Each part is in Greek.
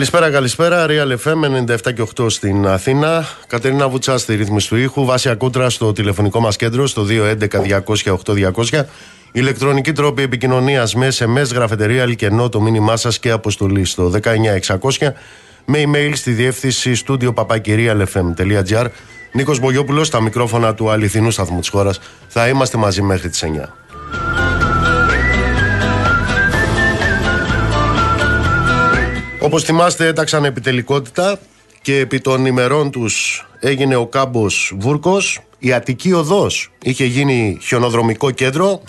Καλησπέρα, καλησπέρα. Real FM 97 και 8 στην Αθήνα. Κατερίνα Βουτσά στη ρύθμιση του ήχου. Βάσια Κούτρα στο τηλεφωνικό μας κέντρο στο 211-200-8200. Ηλεκτρονική τρόπη επικοινωνίας με SMS, γραφετερία, αλκενό, το μήνυμά σας και αποστολή στο 19600 με email στη διεύθυνση στούντιο papakirialfm.gr. Νίκος Μπογιόπουλος στα μικρόφωνα του αληθινού σταθμού της χώρας. Θα είμαστε μαζί μέχρι τις 9. Όπως θυμάστε έταξαν επιτελικότητα και επί των ημερών τους έγινε ο κάμπος Βούρκος, η Αττική Οδός είχε γίνει χιονοδρομικό κέντρο,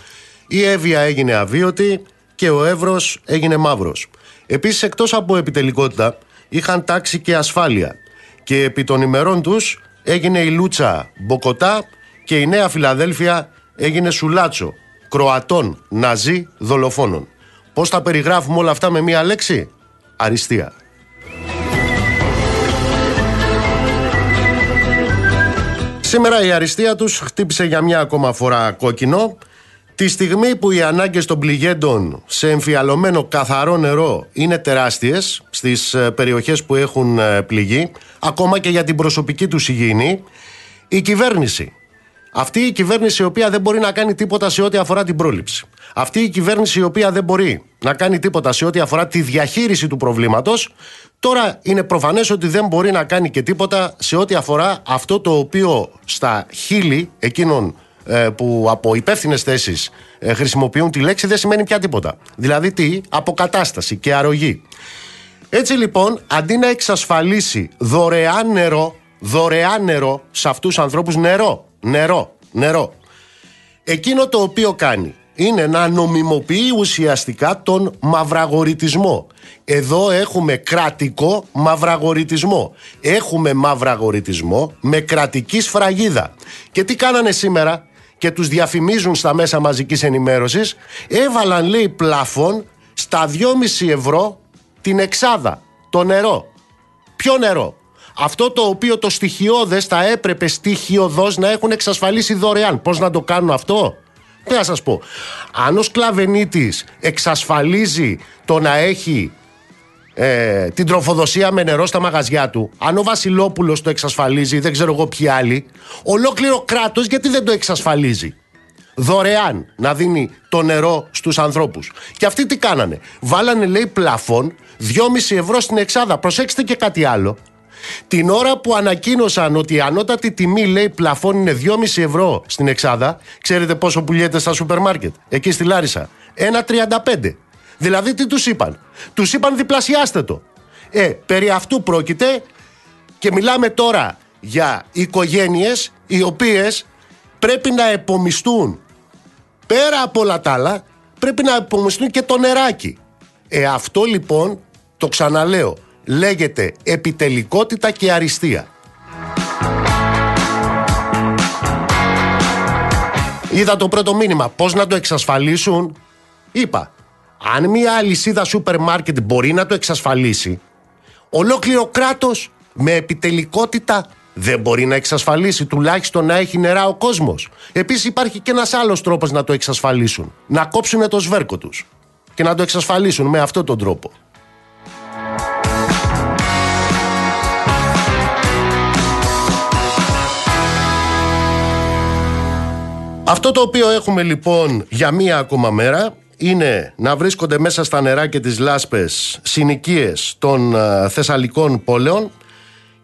η Εύβοια έγινε αβίωτη και ο Εύρος έγινε μαύρος. Επίσης εκτός από επιτελικότητα είχαν τάξη και ασφάλεια και επί των ημερών τους έγινε η Λούτσα Μποκοτά και η Νέα Φιλαδέλφια έγινε Σουλάτσο, Κροατών, Ναζί, δολοφόνων. Πώς τα περιγράφουμε όλα αυτά με μία λέξη; Αριστεία. Σήμερα η αριστεία τους χτύπησε για μια ακόμα φορά κόκκινο Τη στιγμή που οι ανάγκες των πληγέντων σε εμφιαλωμένο καθαρό νερό είναι τεράστιες στις ε, περιοχές που έχουν ε, πληγεί, ακόμα και για την προσωπική τους υγιεινή, η κυβέρνηση αυτή η κυβέρνηση η οποία δεν μπορεί να κάνει τίποτα σε ό,τι αφορά την πρόληψη. Αυτή η κυβέρνηση η οποία δεν μπορεί να κάνει τίποτα σε ό,τι αφορά τη διαχείριση του προβλήματος, τώρα είναι προφανές ότι δεν μπορεί να κάνει και τίποτα σε ό,τι αφορά αυτό το οποίο στα χείλη εκείνων ε, που από υπεύθυνες θέσεις ε, χρησιμοποιούν τη λέξη δεν σημαίνει πια τίποτα. Δηλαδή τι, αποκατάσταση και αρρωγή. Έτσι λοιπόν, αντί να εξασφαλίσει δωρεάν νερό, δωρεάν νερό σε αυτούς τους ανθρώπους, νερό, νερό, νερό. Εκείνο το οποίο κάνει είναι να νομιμοποιεί ουσιαστικά τον μαυραγορητισμό. Εδώ έχουμε κρατικό μαυραγορητισμό. Έχουμε μαυραγορητισμό με κρατική σφραγίδα. Και τι κάνανε σήμερα και τους διαφημίζουν στα μέσα μαζικής ενημέρωσης, έβαλαν λέει πλαφόν στα 2,5 ευρώ την εξάδα, το νερό. Ποιο νερό, αυτό το οποίο το στοιχειώδες θα έπρεπε στοιχειοδός να έχουν εξασφαλίσει δωρεάν. Πώς να το κάνουν αυτό; Τι να σας πω. Αν ο Σκλαβενίτης εξασφαλίζει το να έχει ε, την τροφοδοσία με νερό στα μαγαζιά του, αν ο Βασιλόπουλος το εξασφαλίζει, δεν ξέρω εγώ ποιοι άλλοι, ολόκληρο κράτος γιατί δεν το εξασφαλίζει; Δωρεάν να δίνει το νερό στους ανθρώπους. Και αυτοί τι κάνανε; Βάλανε λέει πλαφόν 2,5 ευρώ στην εξάδα. Προσέξτε και κάτι άλλο. Την ώρα που ανακοίνωσαν ότι η ανώτατη τιμή λέει πλαφόν είναι 2,5 ευρώ στην Εξάδα, ξέρετε πόσο πουλιέται στα σούπερ μάρκετ, εκεί στη Λάρισα. 1,35. Δηλαδή τι τους είπαν; Τους είπαν διπλασιάστε το. Ε, περί αυτού πρόκειται και μιλάμε τώρα για οικογένειες οι οποίες πρέπει να επομιστούν πέρα από όλα τα άλλα πρέπει να επομιστούν και το νεράκι. Ε, αυτό λοιπόν το ξαναλέω λέγεται επιτελικότητα και αριστεία. Είδα το πρώτο μήνυμα. Πώς να το εξασφαλίσουν; Είπα, αν μια αλυσίδα σούπερ μάρκετ μπορεί να το εξασφαλίσει, ολόκληρο κράτος με επιτελικότητα δεν μπορεί να εξασφαλίσει τουλάχιστον να έχει νερά ο κόσμος. Επίσης υπάρχει και ένας άλλος τρόπος να το εξασφαλίσουν. Να κόψουν το σβέρκο τους και να το εξασφαλίσουν με αυτόν τον τρόπο. Αυτό το οποίο έχουμε λοιπόν για μία ακόμα μέρα είναι να βρίσκονται μέσα στα νερά και τις λάσπες συνοικίες των ε, θεσσαλικών πόλεων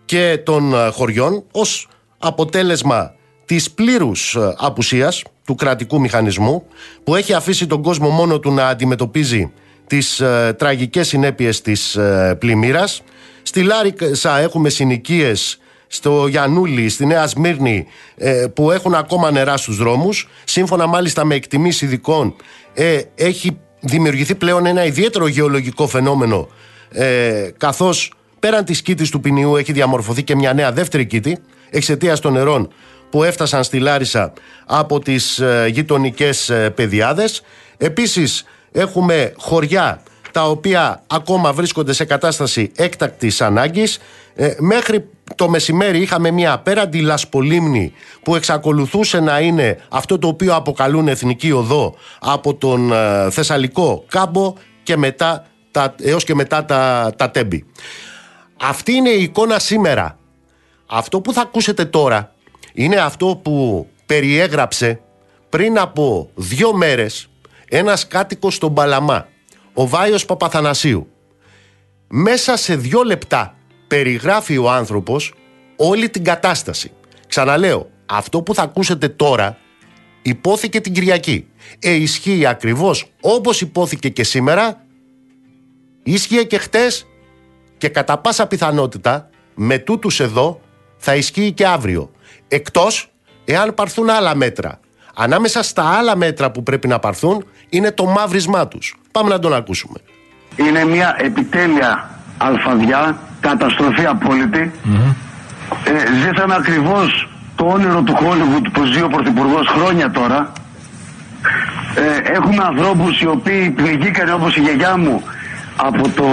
και των ε, χωριών ως αποτέλεσμα της πλήρους ε, απουσίας του κρατικού μηχανισμού που έχει αφήσει τον κόσμο μόνο του να αντιμετωπίζει τις τραγικές συνέπειες της πλημμύρας. Στη Λάρισα έχουμε συνοικίες στο Γιανούλη, στη Νέα Σμύρνη, ε, που έχουν ακόμα νερά στους δρόμους. Σύμφωνα μάλιστα με εκτιμήσεις ειδικών, ε, έχει δημιουργηθεί πλέον ένα ιδιαίτερο γεωλογικό φαινόμενο, ε, καθώς πέραν της κήτης του ποινιού έχει διαμορφωθεί και μια νέα δεύτερη κήτη, εξαιτίας των νερών που έφτασαν στη Λάρισα από τις ε, γειτονικές ε, πεδιάδες. Επίσης έχουμε χωριά τα οποία ακόμα βρίσκονται σε κατάσταση έκτακτης ανάγκης. Ε, μέχρι το μεσημέρι είχαμε μια απέραντη λασπολύμνη που εξακολουθούσε να είναι αυτό το οποίο αποκαλούν εθνική οδό από τον ε, Θεσσαλικό κάμπο και μετά τα, έως και μετά τα, τα τέμπη. Αυτή είναι η εικόνα σήμερα. Αυτό που θα ακούσετε τώρα είναι αυτό που περιέγραψε πριν από δύο μέρες ένας κάτοικος στον Παλαμά, ο Βάιος Παπαθανασίου. Μέσα σε δύο λεπτά περιγράφει ο άνθρωπος όλη την κατάσταση. Ξαναλέω, αυτό που θα ακούσετε τώρα υπόθηκε την Κυριακή. Ε, ισχύει ακριβώς όπως υπόθηκε και σήμερα, ίσχυε και χτες και κατά πάσα πιθανότητα με τούτους εδώ θα ισχύει και αύριο. Εκτός εάν παρθούν άλλα μέτρα. Ανάμεσα στα άλλα μέτρα που πρέπει να παρθούν είναι το μαύρισμά τους. Πάμε να τον ακούσουμε. Είναι μια επιτέλεια αλφαδιά, καταστροφή απόλυτη. Mm-hmm. Ε, ζήσαμε ακριβώς το όνειρο του Χόλιγουτ που ζει ο Πρωθυπουργός χρόνια τώρα. Ε, έχουμε ανθρώπους οι οποίοι πληγήκαν όπως η γιαγιά μου από, το,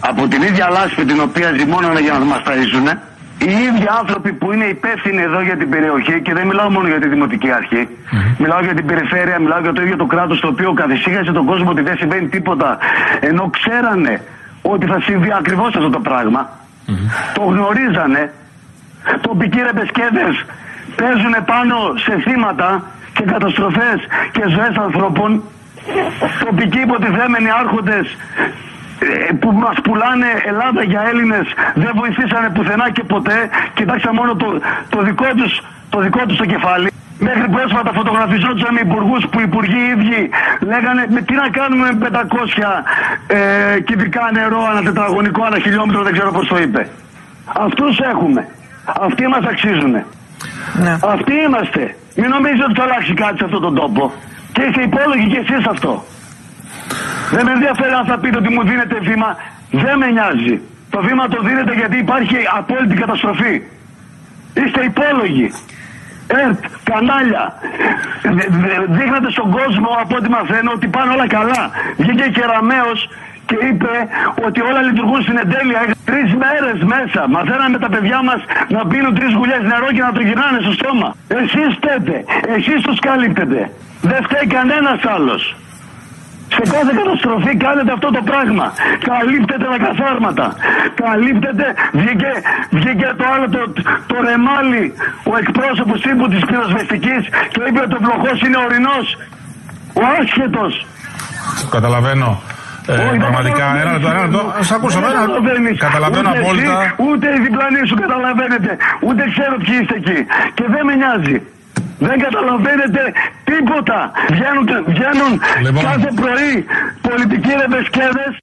από την ίδια λάσπη την οποία ζυμώνανε για να μας ταΐζουν. Οι ίδιοι άνθρωποι που είναι υπεύθυνοι εδώ για την περιοχή και δεν μιλάω μόνο για τη Δημοτική Αρχή, μιλάω για την περιφέρεια, μιλάω για το ίδιο το κράτος το οποίο καθησύχασε τον κόσμο ότι δεν συμβαίνει τίποτα ενώ ξέρανε ότι θα συμβεί ακριβώς αυτό το πραγμα Το γνωρίζανε. Τοπικοί ρεμπεσκέδες παίζουν πάνω σε θύματα και καταστροφές και ζωές ανθρώπων. Τοπικοί υποτιθέμενοι άρχοντες ε, που μας πουλάνε Ελλάδα για Έλληνες δεν βοηθήσανε πουθενά και ποτέ. Κοιτάξτε μόνο το, το, δικό τους, το δικό τους το κεφάλι. Μέχρι πρόσφατα φωτογραφιζόντουσαν με υπουργούς που οι υπουργοί ίδιοι λέγανε με τι να κάνουμε με 500 ε, κυβικά νερό ανά τετραγωνικό, ανά χιλιόμετρο, δεν ξέρω πώς το είπε. Αυτούς έχουμε. Αυτοί μας αξίζουν. Ναι. Αυτοί είμαστε. Μην νομίζετε ότι θα αλλάξει κάτι σε αυτόν τον τόπο. Και είστε υπόλογοι κι εσείς αυτό. Δεν με ενδιαφέρει αν θα πείτε ότι μου δίνετε βήμα. Δεν με νοιάζει. Το βήμα το δίνετε γιατί υπάρχει απόλυτη καταστροφή. Είστε υπόλογοι. ΕΡΤ, κανάλια. Δείχνατε στον κόσμο από ό,τι μαθαίνω ότι πάνε όλα καλά. Βγήκε και Ραμαίος και είπε ότι όλα λειτουργούν στην εντέλεια. Τρεις μέρες μέσα. Μαθαίναμε τα παιδιά μας να πίνουν τρεις γουλιές νερό και να το γυρνάνε στο στόμα. Εσείς φταίτε. Εσείς τους καλύπτετε. Δεν φταίει κανένας άλλος. Σε κάθε καταστροφή κάνετε αυτό το πράγμα. Καλύπτετε τα καθάρματα. Καλύπτετε, βγήκε, βγήκε το άλλο το, το ρεμάλι, ο εκπρόσωπος τύπου της πυροσβεστικής και είπε ότι ο βλοχό είναι ορεινός. Ο άσχετος. Καταλαβαίνω. Ε, πραγματικά, ένα λεπτό, ένα λεπτό. Σας ακούσαμε. Καταλαβαίνω απόλυτα. Ούτε οι διπλανοί σου καταλαβαίνετε. Ούτε ξέρω ποιοι είστε εκεί. Και δεν με νοιάζει. Δεν καταλαβαίνετε τίποτα. Βγαίνουν, βγαίνουν λοιπόν. κάθε πρωί πολιτικοί ρεμπεσκέδες.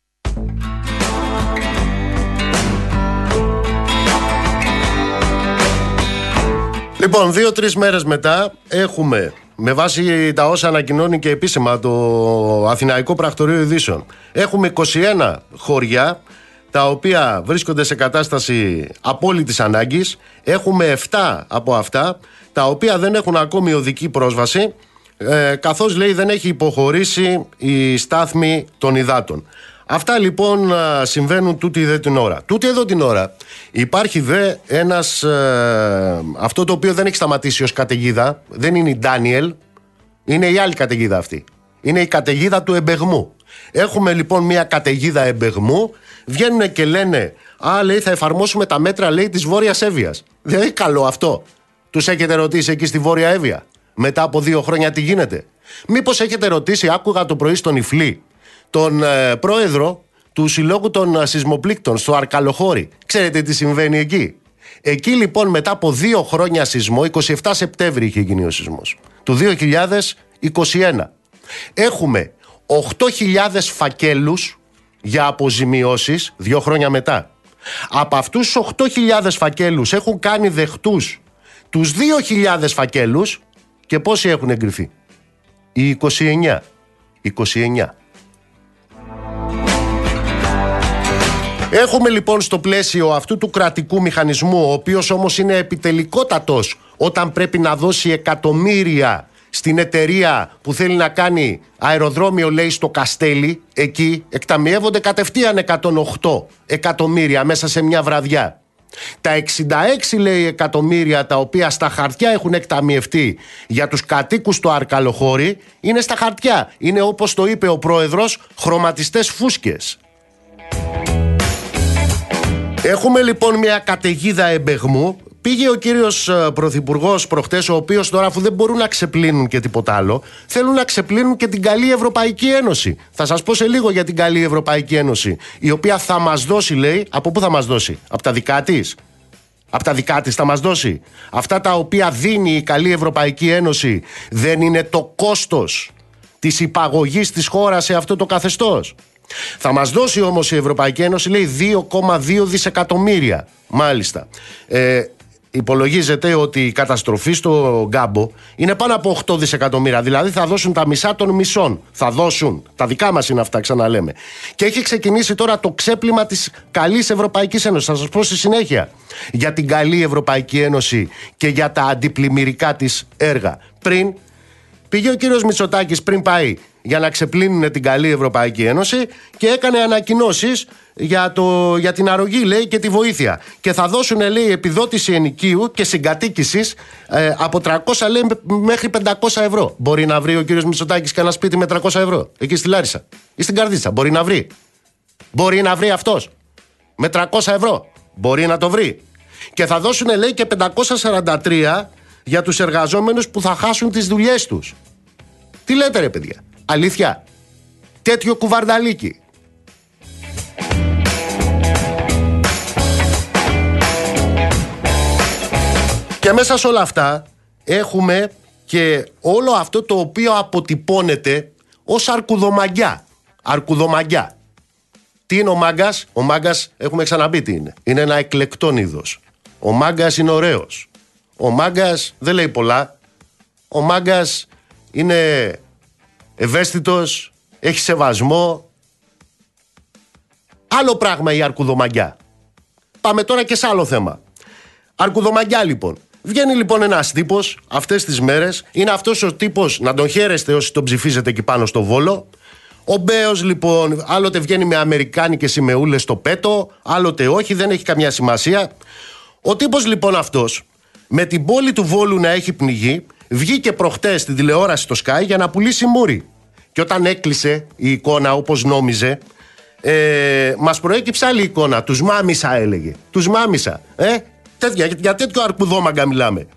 Λοιπόν, δύο-τρεις μέρες μετά έχουμε με βάση τα όσα ανακοινώνει και επίσημα το Αθηναϊκό Πρακτορείο Ειδήσεων. Έχουμε 21 χωριά τα οποία βρίσκονται σε κατάσταση απόλυτης ανάγκης. Έχουμε 7 από αυτά τα οποία δεν έχουν ακόμη οδική πρόσβαση ε, καθώς λέει δεν έχει υποχωρήσει η στάθμη των υδάτων. Αυτά λοιπόν συμβαίνουν τούτη δε την ώρα. Τούτη εδώ την ώρα υπάρχει δε ένας, ε, αυτό το οποίο δεν έχει σταματήσει ως καταιγίδα, δεν είναι η Ντάνιελ, είναι η άλλη καταιγίδα αυτή. Είναι η καταιγίδα του εμπεγμού. Έχουμε λοιπόν μια καταιγίδα εμπεγμού, βγαίνουν και λένε Α, λέει, θα εφαρμόσουμε τα μέτρα, λέει, της Βόρειας Εύβοιας. Δεν είναι καλό αυτό. Τους έχετε ρωτήσει εκεί στη Βόρεια Εύβοια; Μετά από δύο χρόνια τι γίνεται; Μήπως έχετε ρωτήσει, άκουγα το πρωί στον Ιφλή, τον ε, πρόεδρο του Συλλόγου των ε, Σεισμοπλήκτων στο Αρκαλοχώρι. Ξέρετε τι συμβαίνει εκεί; Εκεί λοιπόν μετά από δύο χρόνια σεισμό, 27 Σεπτέμβρη είχε γίνει ο σεισμός, του 2021, έχουμε 8.000 φακέλους για αποζημιώσεις δύο χρόνια μετά. Από αυτούς τους 8.000 φακέλους έχουν κάνει δεχτούς τους 2.000 φακέλους και πόσοι έχουν εγκριθεί; Οι 29. 29. Έχουμε λοιπόν στο πλαίσιο αυτού του κρατικού μηχανισμού, ο οποίος όμως είναι επιτελικότατος όταν πρέπει να δώσει εκατομμύρια στην εταιρεία που θέλει να κάνει αεροδρόμιο, λέει στο Καστέλι, εκεί εκταμιεύονται κατευθείαν 108 εκατομμύρια μέσα σε μια βραδιά. Τα 66 λέει εκατομμύρια τα οποία στα χαρτιά έχουν εκταμιευτεί για τους κατοίκους του Αρκαλοχώρη είναι στα χαρτιά. Είναι όπως το είπε ο πρόεδρος χρωματιστές φούσκες. Έχουμε λοιπόν μια καταιγίδα εμπεγμού. Πήγε ο κύριος Πρωθυπουργός προχτές, ο οποίος τώρα, αφού δεν μπορούν να ξεπλύνουν και τίποτα άλλο, θέλουν να ξεπλύνουν και την καλή Ευρωπαϊκή Ένωση. Θα σας πω σε λίγο για την καλή Ευρωπαϊκή Ένωση, η οποία θα μας δώσει, λέει, από πού θα μας δώσει, από τα δικά της; Από τα δικά της θα μας δώσει. Αυτά τα οποία δίνει η καλή Ευρωπαϊκή Ένωση δεν είναι το κόστος της υπαγωγής της χώρας σε αυτό το καθεστώς. Θα μας δώσει όμως η Ευρωπαϊκή Ένωση λέει 2,2 δισεκατομμύρια μάλιστα ε, Υπολογίζεται ότι η καταστροφή στο Γκάμπο είναι πάνω από 8 δισεκατομμύρια. Δηλαδή θα δώσουν τα μισά των μισών. Θα δώσουν. Τα δικά μας είναι αυτά, ξαναλέμε. Και έχει ξεκινήσει τώρα το ξέπλυμα της καλής Ευρωπαϊκής Ένωσης. Θα σας πω στη συνέχεια για την καλή Ευρωπαϊκή Ένωση και για τα αντιπλημμυρικά της έργα. Πριν πήγε ο κύριος Μητσοτάκης, πριν πάει για να ξεπλύνουν την καλή Ευρωπαϊκή Ένωση και έκανε ανακοινώσεις για, το, για την αρρωγή, λέει, και τη βοήθεια. Και θα δώσουν, λέει, επιδότηση ενοικίου και συγκατοίκησης ε, από 300 λέει, μέχρι 500 ευρώ. Μπορεί να βρει ο κύριος Μητσοτάκης και ένα σπίτι με 300 ευρώ. Εκεί στη Λάρισα ή στην Καρδίτσα. Μπορεί να βρει. Μπορεί να βρει αυτός. Με 300 ευρώ. Μπορεί να το βρει. Και θα δώσουν, λέει, και 543 για τους εργαζόμενους που θα χάσουν τις δουλειές τους. Τι λέτε ρε παιδιά; Αλήθεια. Τέτοιο κουβαρδαλίκι. Και μέσα σε όλα αυτά έχουμε και όλο αυτό το οποίο αποτυπώνεται ως αρκουδομαγκιά. Αρκουδομαγκιά. Τι είναι ο μάγκας, Ο μάγκας, έχουμε ξαναπεί τι είναι. Είναι ένα εκλεκτόν είδος. Ο μάγκας είναι ωραίος. Ο μάγκας δεν λέει πολλά. Ο μάγκας είναι ευαίσθητος, έχει σεβασμό. Άλλο πράγμα η αρκουδομαγκιά. Πάμε τώρα και σε άλλο θέμα. Αρκουδομαγκιά λοιπόν. Βγαίνει λοιπόν ένας τύπος αυτές τις μέρες. Είναι αυτός ο τύπος, να τον χαίρεστε όσοι τον ψηφίζετε εκεί πάνω στο βόλο. Ο Μπέος λοιπόν, άλλοτε βγαίνει με αμερικάνικε σημεούλε στο πέτο, άλλοτε όχι, δεν έχει καμιά σημασία. Ο τύπος λοιπόν αυτός, με την πόλη του Βόλου να έχει πνιγεί, βγήκε προχτές στην τηλεόραση στο Sky για να πουλήσει μούρι. Και όταν έκλεισε η εικόνα όπως νόμιζε, ε, μας προέκυψε άλλη εικόνα. Τους μάμισα, έλεγε. Τους μάμισα. Ε, τέτοια, για τέτοιο αρκουδόμαγκα μιλάμε.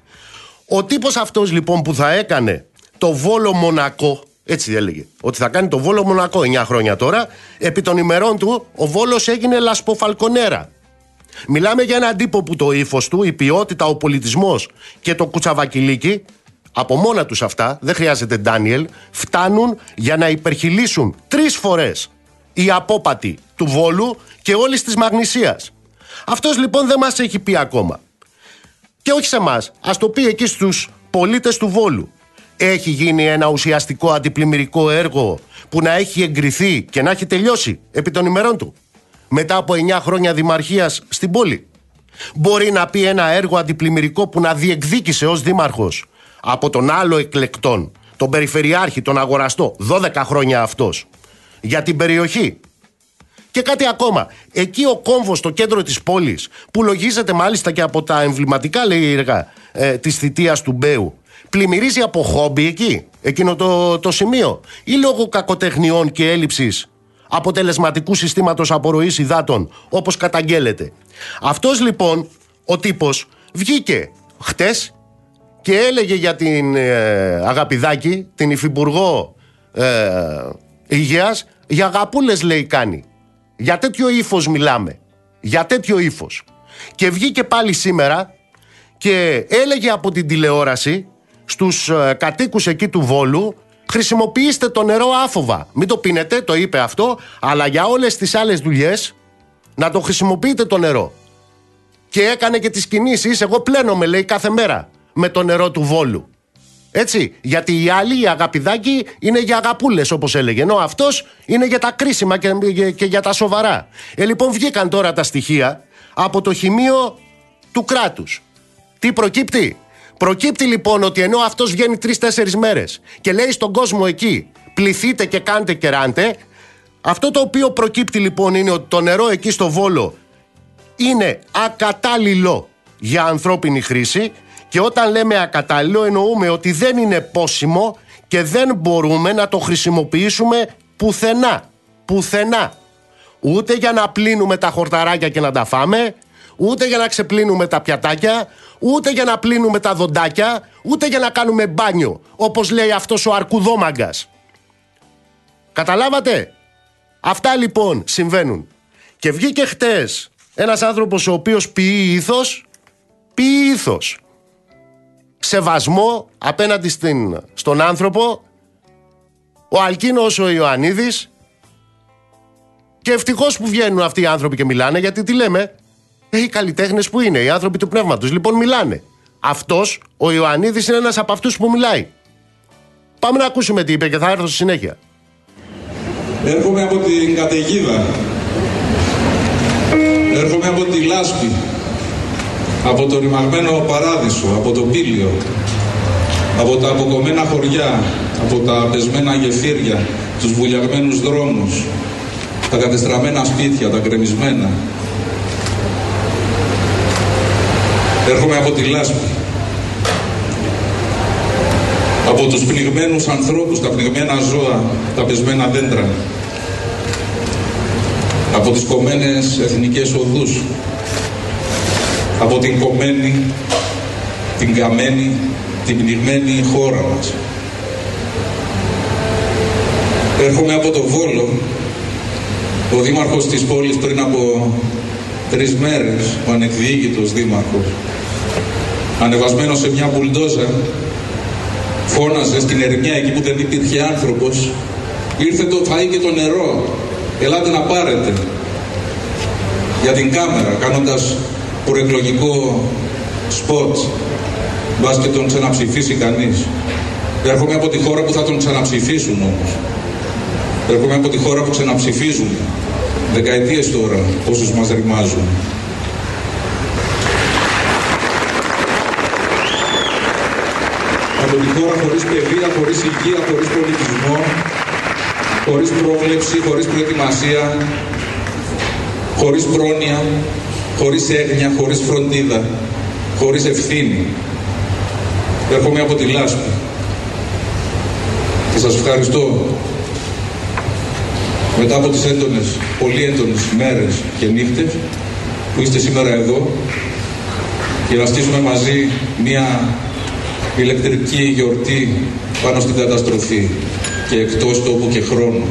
Ο τύπος αυτός λοιπόν που θα έκανε το βόλο Μονακό, έτσι έλεγε, ότι θα κάνει το βόλο Μονακό 9 χρόνια τώρα, επί των ημερών του ο βόλος έγινε λασποφαλκονέρα. Μιλάμε για έναν τύπο που το ύφος του, η ποιότητα, ο πολιτισμός και το κουτσαβακιλίκι από μόνα τους αυτά, δεν χρειάζεται Ντάνιελ, φτάνουν για να υπερχιλήσουν τρεις φορές οι απόπατοι του Βόλου και όλης της Μαγνησίας. Αυτός λοιπόν δεν μας έχει πει ακόμα. Και όχι σε εμά, ας το πει εκεί στους πολίτες του Βόλου. Έχει γίνει ένα ουσιαστικό αντιπλημμυρικό έργο που να έχει εγκριθεί και να έχει τελειώσει επί των ημερών του. Μετά από 9 χρόνια δημαρχίας στην πόλη. Μπορεί να πει ένα έργο αντιπλημμυρικό που να διεκδίκησε ως δήμαρχος από τον άλλο εκλεκτόν, τον περιφερειάρχη, τον αγοραστό, 12 χρόνια αυτός, για την περιοχή. Και κάτι ακόμα. Εκεί ο κόμβος στο κέντρο της πόλης, που λογίζεται μάλιστα και από τα εμβληματικά λέει έργα ε, της θητείας του Μπέου, πλημμυρίζει από χόμπι εκεί, εκείνο το, το σημείο, ή λόγω κακοτεχνιών και έλλειψης αποτελεσματικού συστήματος απορροής υδάτων, όπως καταγγέλλεται. Αυτός λοιπόν ο τύπος βγήκε χτες και έλεγε για την ε, Αγαπηδάκη, την Υφυπουργό ε, Υγείας, για αγαπούλες λέει κάνει. Για τέτοιο ύφος μιλάμε. Για τέτοιο ύφος. Και βγήκε πάλι σήμερα και έλεγε από την τηλεόραση στους ε, κατοίκους εκεί του Βόλου χρησιμοποιήστε το νερό άφοβα. Μην το πίνετε, το είπε αυτό, αλλά για όλες τις άλλες δουλειές να το χρησιμοποιείτε το νερό. Και έκανε και τις κινήσεις, εγώ πλένομαι λέει κάθε μέρα με το νερό του Βόλου. Έτσι, γιατί οι άλλοι, οι αγαπηδάκοι, είναι για αγαπούλες, όπως έλεγε. Ενώ αυτός είναι για τα κρίσιμα και, και, για τα σοβαρά. Ε, λοιπόν, βγήκαν τώρα τα στοιχεία από το χημείο του κράτους. Τι προκύπτει, Προκύπτει λοιπόν ότι ενώ αυτός βγαίνει τρει-τέσσερι μέρες και λέει στον κόσμο εκεί, πληθείτε και κάντε και ράντε, αυτό το οποίο προκύπτει λοιπόν είναι ότι το νερό εκεί στο Βόλο είναι ακατάλληλο για ανθρώπινη χρήση και όταν λέμε ακατάλληλο εννοούμε ότι δεν είναι πόσιμο και δεν μπορούμε να το χρησιμοποιήσουμε πουθενά. Πουθενά. Ούτε για να πλύνουμε τα χορταράκια και να τα φάμε, ούτε για να ξεπλύνουμε τα πιατάκια, ούτε για να πλύνουμε τα δοντάκια, ούτε για να κάνουμε μπάνιο, όπως λέει αυτός ο αρκουδόμαγκας. Καταλάβατε; Αυτά λοιπόν συμβαίνουν. Και βγήκε χτες ένας άνθρωπος ο οποίος ποιεί ήθος, ποιεί ήθος. Σεβασμό απέναντι στην, στον άνθρωπο, ο Αλκίνος ο Ιωαννίδης και ευτυχώς που βγαίνουν αυτοί οι άνθρωποι και μιλάνε γιατί τι λέμε, οι καλλιτέχνες που είναι, οι άνθρωποι του πνεύματος, λοιπόν μιλάνε. Αυτός ο Ιωαννίδης είναι ένας από αυτούς που μιλάει. Πάμε να ακούσουμε τι είπε και θα έρθω στη συνέχεια. Έρχομαι από την καταιγίδα. Έρχομαι από τη λάσπη. Από το ρημαγμένο παράδεισο, από το πύλιο. Από τα αποκομμένα χωριά, από τα πεσμένα γεφύρια, τους βουλιαγμένους δρόμους, τα κατεστραμμένα σπίτια, τα κρεμισμένα. Έρχομαι από τη λάσπη. Από τους πνιγμένους ανθρώπους, τα πνιγμένα ζώα, τα πεσμένα δέντρα. Από τις κομμένες εθνικές οδούς. Από την κομμένη, την καμένη, την πνιγμένη χώρα μας. Έρχομαι από το Βόλο, ο δήμαρχος της πόλης πριν από τρεις μέρες, ο ανεκδιήγητος δήμαρχος, ανεβασμένος σε μια μπουλντόζα, φώναζε στην ερημιά εκεί που δεν υπήρχε άνθρωπος, ήρθε το φαΐ και το νερό, ελάτε να πάρετε. Για την κάμερα, κάνοντας προεκλογικό σποτ, μπας και τον ξαναψηφίσει κανείς. Έρχομαι από τη χώρα που θα τον ξαναψηφίσουν όμως. Έρχομαι από τη χώρα που ξαναψηφίζουν. Δεκαετίες τώρα, όσους μας ρημάζουν. Από τη χώρα χωρίς παιδεία, χωρίς υγεία, χωρίς πολιτισμό, χωρίς πρόβλεψη, χωρίς προετοιμασία, χωρίς πρόνοια, χωρίς έγνοια, χωρίς φροντίδα, χωρίς ευθύνη. Έρχομαι από τη λάσπη. Και σας ευχαριστώ μετά από τις έντονες, πολύ έντονες μέρες και νύχτες που είστε σήμερα εδώ για να στήσουμε μαζί μια ηλεκτρική γιορτή πάνω στην καταστροφή και εκτός τόπου και χρόνου.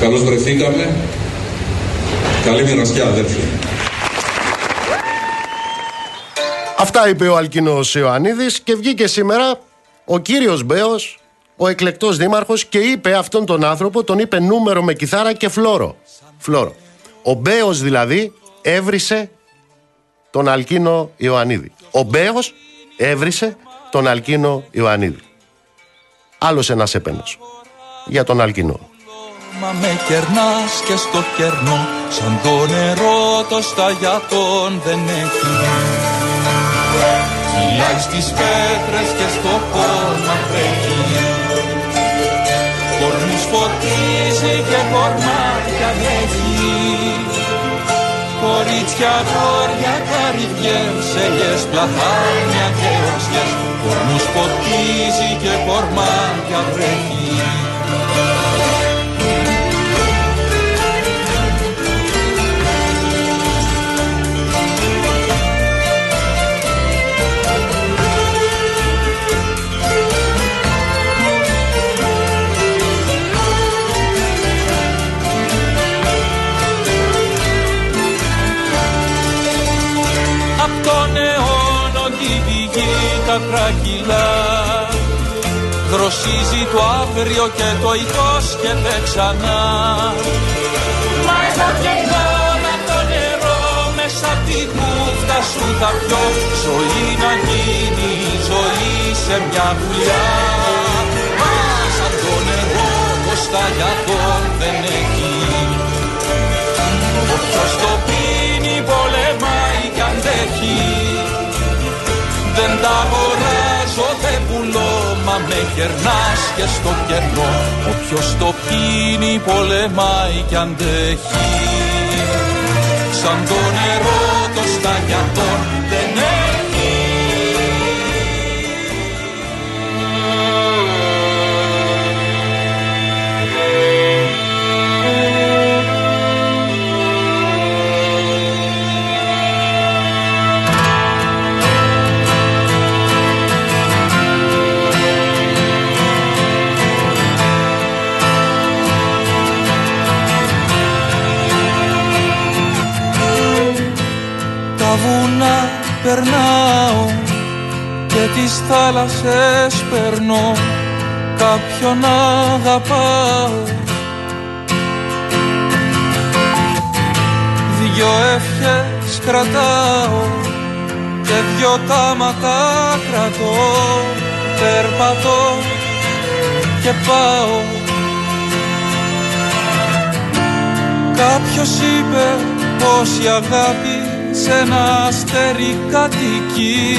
Καλώς βρεθήκαμε. Καλή μοιρασιά αδέρφια. Αυτά είπε ο Αλκίνος Ιωαννίδης και βγήκε σήμερα ο κύριος Μπέος ο εκλεκτός δήμαρχος και είπε αυτόν τον άνθρωπο, τον είπε νούμερο με κιθάρα και φλόρο. φλόρο. Ο Μπέος δηλαδή έβρισε τον Αλκίνο Ιωαννίδη. Ο Μπέος έβρισε τον Αλκίνο Ιωαννίδη. Άλλος ένας έπαινο για τον Αλκίνο. Μα με κερνάς και στο κερνό Σαν το νερό το σταγιατόν δεν έχει Φυλάει στις πέτρες και στο κόμμα βρέχει Κορμούς φωτίζει και κορμάτια έχει Κορίτσια, γόρια, καρυδιές, ελιές, πλαθάνια και οξιές Κορμούς φωτίζει και κορμάτια βρέχει Δροσίζει το αύριο και το και δεν ξανά. Μα εδώ και εγώ με το νερό μέσα απ' τη κούφτα σου θα πιω. Ζωή να γίνει ζωή σε μια δουλειά Μα σαν το νερό πως τα για δεν έχει. Όποιος το πίνει πολεμάει κι αντέχει δεν τα αγοράζω, δεν πουλώ Μα με κερνάς και στο κερνό. Όποιος το πίνει πολεμάει κι αντέχει Σαν το νερό το σταγιατόν περνάω και τις θάλασσες περνώ. Κάποιον αγαπάω. Δυο ευχές κρατάω και δυο τάματα κρατώ. Περπατώ και πάω. Κάποιος είπε πως η αγάπη σε ένα αστέρι κατοικεί.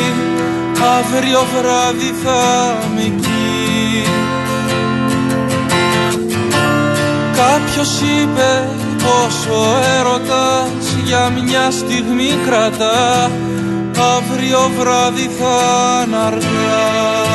Αύριο βράδυ θα με εκεί Κάποιος είπε πως ο έρωτας για μια στιγμή κρατά. Αύριο βράδυ θα αργά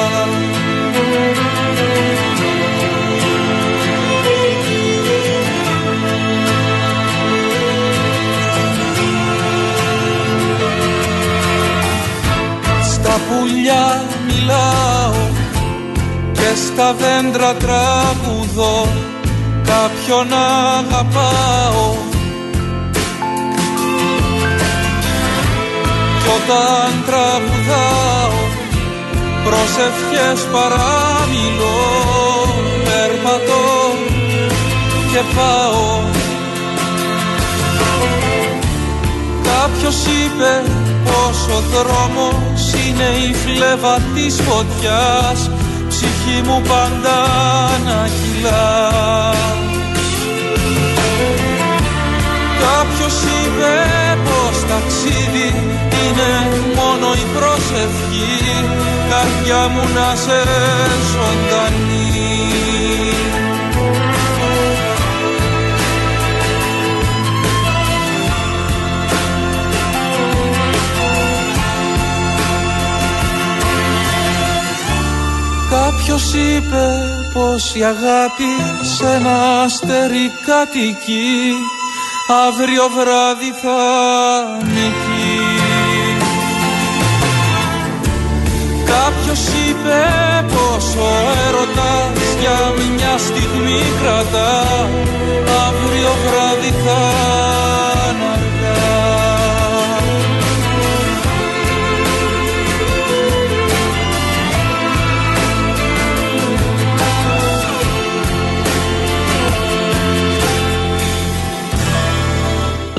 Στα πουλιά μιλάω και στα δέντρα τραγουδώ κάποιον αγαπάω. Κι όταν τραγουδάω προσευχές παραμιλώ. Περπατώ και πάω. Κάποιος είπε πως ο δρόμος είναι η φλέβα της φωτιάς. Ψυχή μου πάντα να κυλά. Κάποιος είπε πως ταξίδι είναι μόνο η προσευχή. Καρδιά μου να σε ζωντανή Κάποιος είπε πως η αγάπη σε ένα αστέρι κατοικεί αύριο βράδυ θα νικεί Κάποιος είπε πως ο έρωτας για μια στιγμή κρατά αύριο βράδυ θα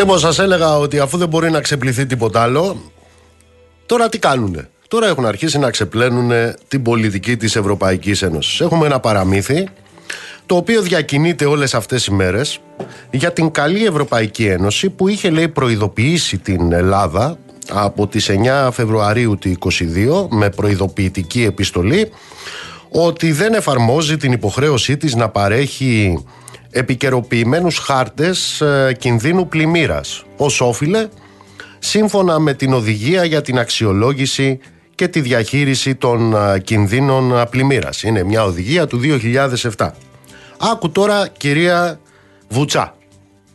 Λοιπόν, σας έλεγα ότι αφού δεν μπορεί να ξεπληθεί τίποτα άλλο, τώρα τι κάνουνε; Τώρα έχουν αρχίσει να ξεπλένουν την πολιτική της Ευρωπαϊκής Ένωσης. Έχουμε ένα παραμύθι το οποίο διακινείται όλες αυτές οι μέρες για την καλή Ευρωπαϊκή Ένωση που είχε λέει προειδοποιήσει την Ελλάδα από τις 9 Φεβρουαρίου του 2022 με προειδοποιητική επιστολή ότι δεν εφαρμόζει την υποχρέωσή της να παρέχει επικαιροποιημένους χάρτες ε, κινδύνου πλημμύρας ως όφιλε σύμφωνα με την οδηγία για την αξιολόγηση και τη διαχείριση των ε, κινδύνων ε, πλημμύρας. Είναι μια οδηγία του 2007. Άκου τώρα κυρία Βουτσά.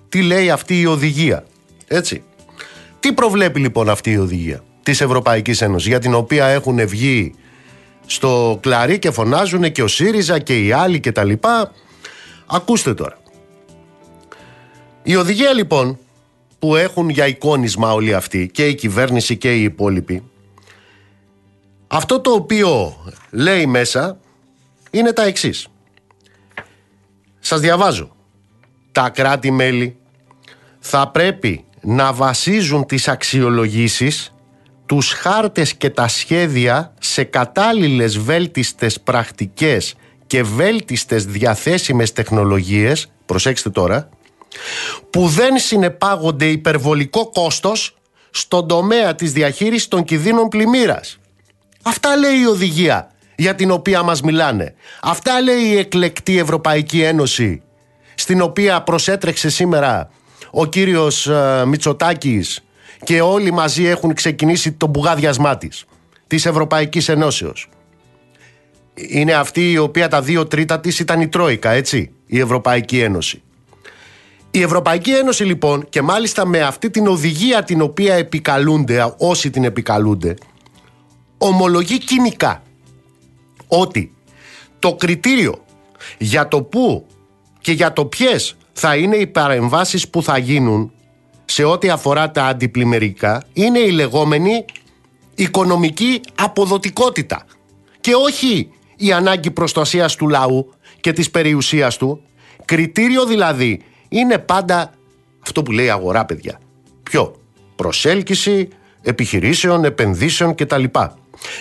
Τι λέει αυτή η οδηγία. Έτσι. Τι προβλέπει λοιπόν αυτή η οδηγία της Ευρωπαϊκής Ένωσης για την οποία έχουν βγει στο κλαρί και φωνάζουν και ο ΣΥΡΙΖΑ και οι άλλοι και τα λοιπά. Ακούστε τώρα. Η οδηγία λοιπόν που έχουν για εικόνισμα όλοι αυτοί και η κυβέρνηση και οι υπόλοιποι αυτό το οποίο λέει μέσα είναι τα εξής. Σας διαβάζω. Τα κράτη-μέλη θα πρέπει να βασίζουν τις αξιολογήσεις, τους χάρτες και τα σχέδια σε κατάλληλες βέλτιστες πρακτικές και βέλτιστες διαθέσιμες τεχνολογίες, προσέξτε τώρα, που δεν συνεπάγονται υπερβολικό κόστος στον τομέα της διαχείρισης των κινδύνων πλημμύρας. Αυτά λέει η οδηγία για την οποία μας μιλάνε. Αυτά λέει η εκλεκτή Ευρωπαϊκή Ένωση στην οποία προσέτρεξε σήμερα ο κύριος ε, Μητσοτάκης και όλοι μαζί έχουν ξεκινήσει το μπουγάδιασμά της, της Ευρωπαϊκής Ενώσεως. Είναι αυτή η οποία τα δύο τρίτα της ήταν η Τρόικα, έτσι, η Ευρωπαϊκή Ένωση. Η Ευρωπαϊκή Ένωση λοιπόν και μάλιστα με αυτή την οδηγία την οποία επικαλούνται όσοι την επικαλούνται ομολογεί κοινικά ότι το κριτήριο για το πού και για το ποιες θα είναι οι παρεμβάσεις που θα γίνουν σε ό,τι αφορά τα αντιπλημερικά είναι η λεγόμενη οικονομική αποδοτικότητα και όχι η ανάγκη προστασίας του λαού και της περιουσίας του. Κριτήριο δηλαδή είναι πάντα αυτό που λέει αγορά παιδιά. Ποιο; Προσέλκυση επιχειρήσεων, επενδύσεων κτλ.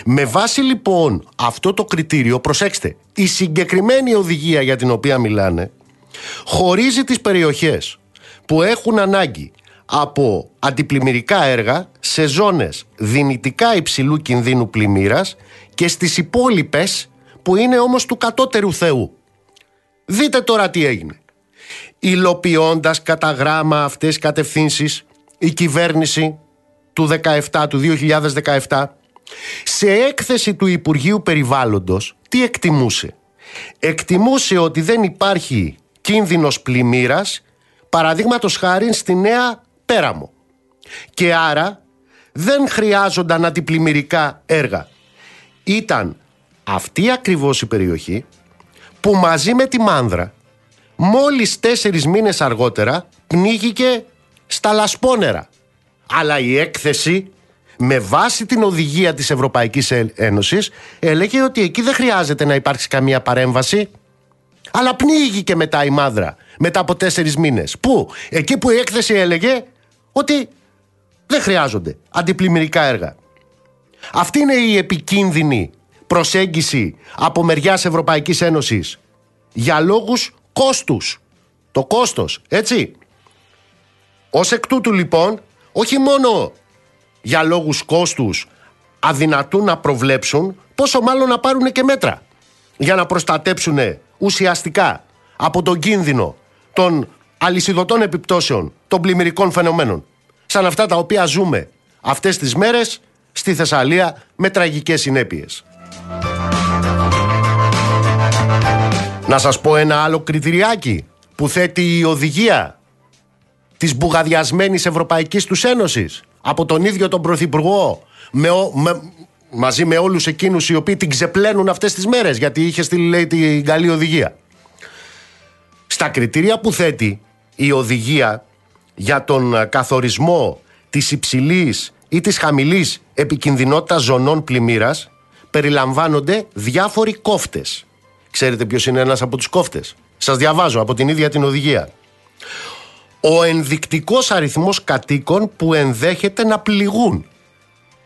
Με βάση λοιπόν αυτό το κριτήριο, προσέξτε, η συγκεκριμένη οδηγία για την οποία μιλάνε χωρίζει τις περιοχές που έχουν ανάγκη από αντιπλημμυρικά έργα σε ζώνες δυνητικά υψηλού κινδύνου πλημμύρας και στις υπόλοιπες που είναι όμως του κατώτερου Θεού. Δείτε τώρα τι έγινε. Υλοποιώντας κατά γράμμα αυτές τις κατευθύνσεις η κυβέρνηση του 17, του 2017 σε έκθεση του Υπουργείου Περιβάλλοντος τι εκτιμούσε; Εκτιμούσε ότι δεν υπάρχει κίνδυνος πλημμύρας παραδείγματος χάρη στη Νέα Πέραμο. Και άρα δεν χρειάζονταν αντιπλημμυρικά έργα. Ήταν αυτή ακριβώς η περιοχή που μαζί με τη Μάνδρα μόλις τέσσερις μήνες αργότερα πνίγηκε στα Λασπόνερα. Αλλά η έκθεση με βάση την οδηγία της Ευρωπαϊκής Ένωσης έλεγε ότι εκεί δεν χρειάζεται να υπάρξει καμία παρέμβαση αλλά πνίγηκε μετά η Μάνδρα μετά από τέσσερις μήνες. Πού; Εκεί που η έκθεση έλεγε ότι δεν χρειάζονται αντιπλημμυρικά έργα. Αυτή είναι η επικίνδυνη προσέγγιση από μεριάς Ευρωπαϊκής Ένωσης για λόγους κόστους. Το κόστος, έτσι. Ως εκ τούτου λοιπόν, όχι μόνο για λόγους κόστους αδυνατούν να προβλέψουν, πόσο μάλλον να πάρουν και μέτρα για να προστατέψουν ουσιαστικά από τον κίνδυνο των αλυσιδωτών επιπτώσεων των πλημμυρικών φαινομένων σαν αυτά τα οποία ζούμε αυτές τις μέρες στη Θεσσαλία με τραγικές συνέπειες. Να σας πω ένα άλλο κριτηριάκι που θέτει η οδηγία της μπουγαδιασμένης Ευρωπαϊκής τους Ένωσης από τον ίδιο τον Πρωθυπουργό με, μαζί με όλους εκείνους οι οποίοι την ξεπλένουν αυτές τις μέρες γιατί είχε στείλει λέει την καλή οδηγία. Στα κριτήρια που θέτει η οδηγία για τον καθορισμό της υψηλής ή της χαμηλής επικινδυνότητας ζωνών πλημμύρας περιλαμβάνονται διάφοροι κόφτες. Ξέρετε ποιος είναι ένας από τους κόφτες; Σας διαβάζω από την ίδια την οδηγία. Ο ενδεικτικός αριθμός κατοίκων που ενδέχεται να πληγούν.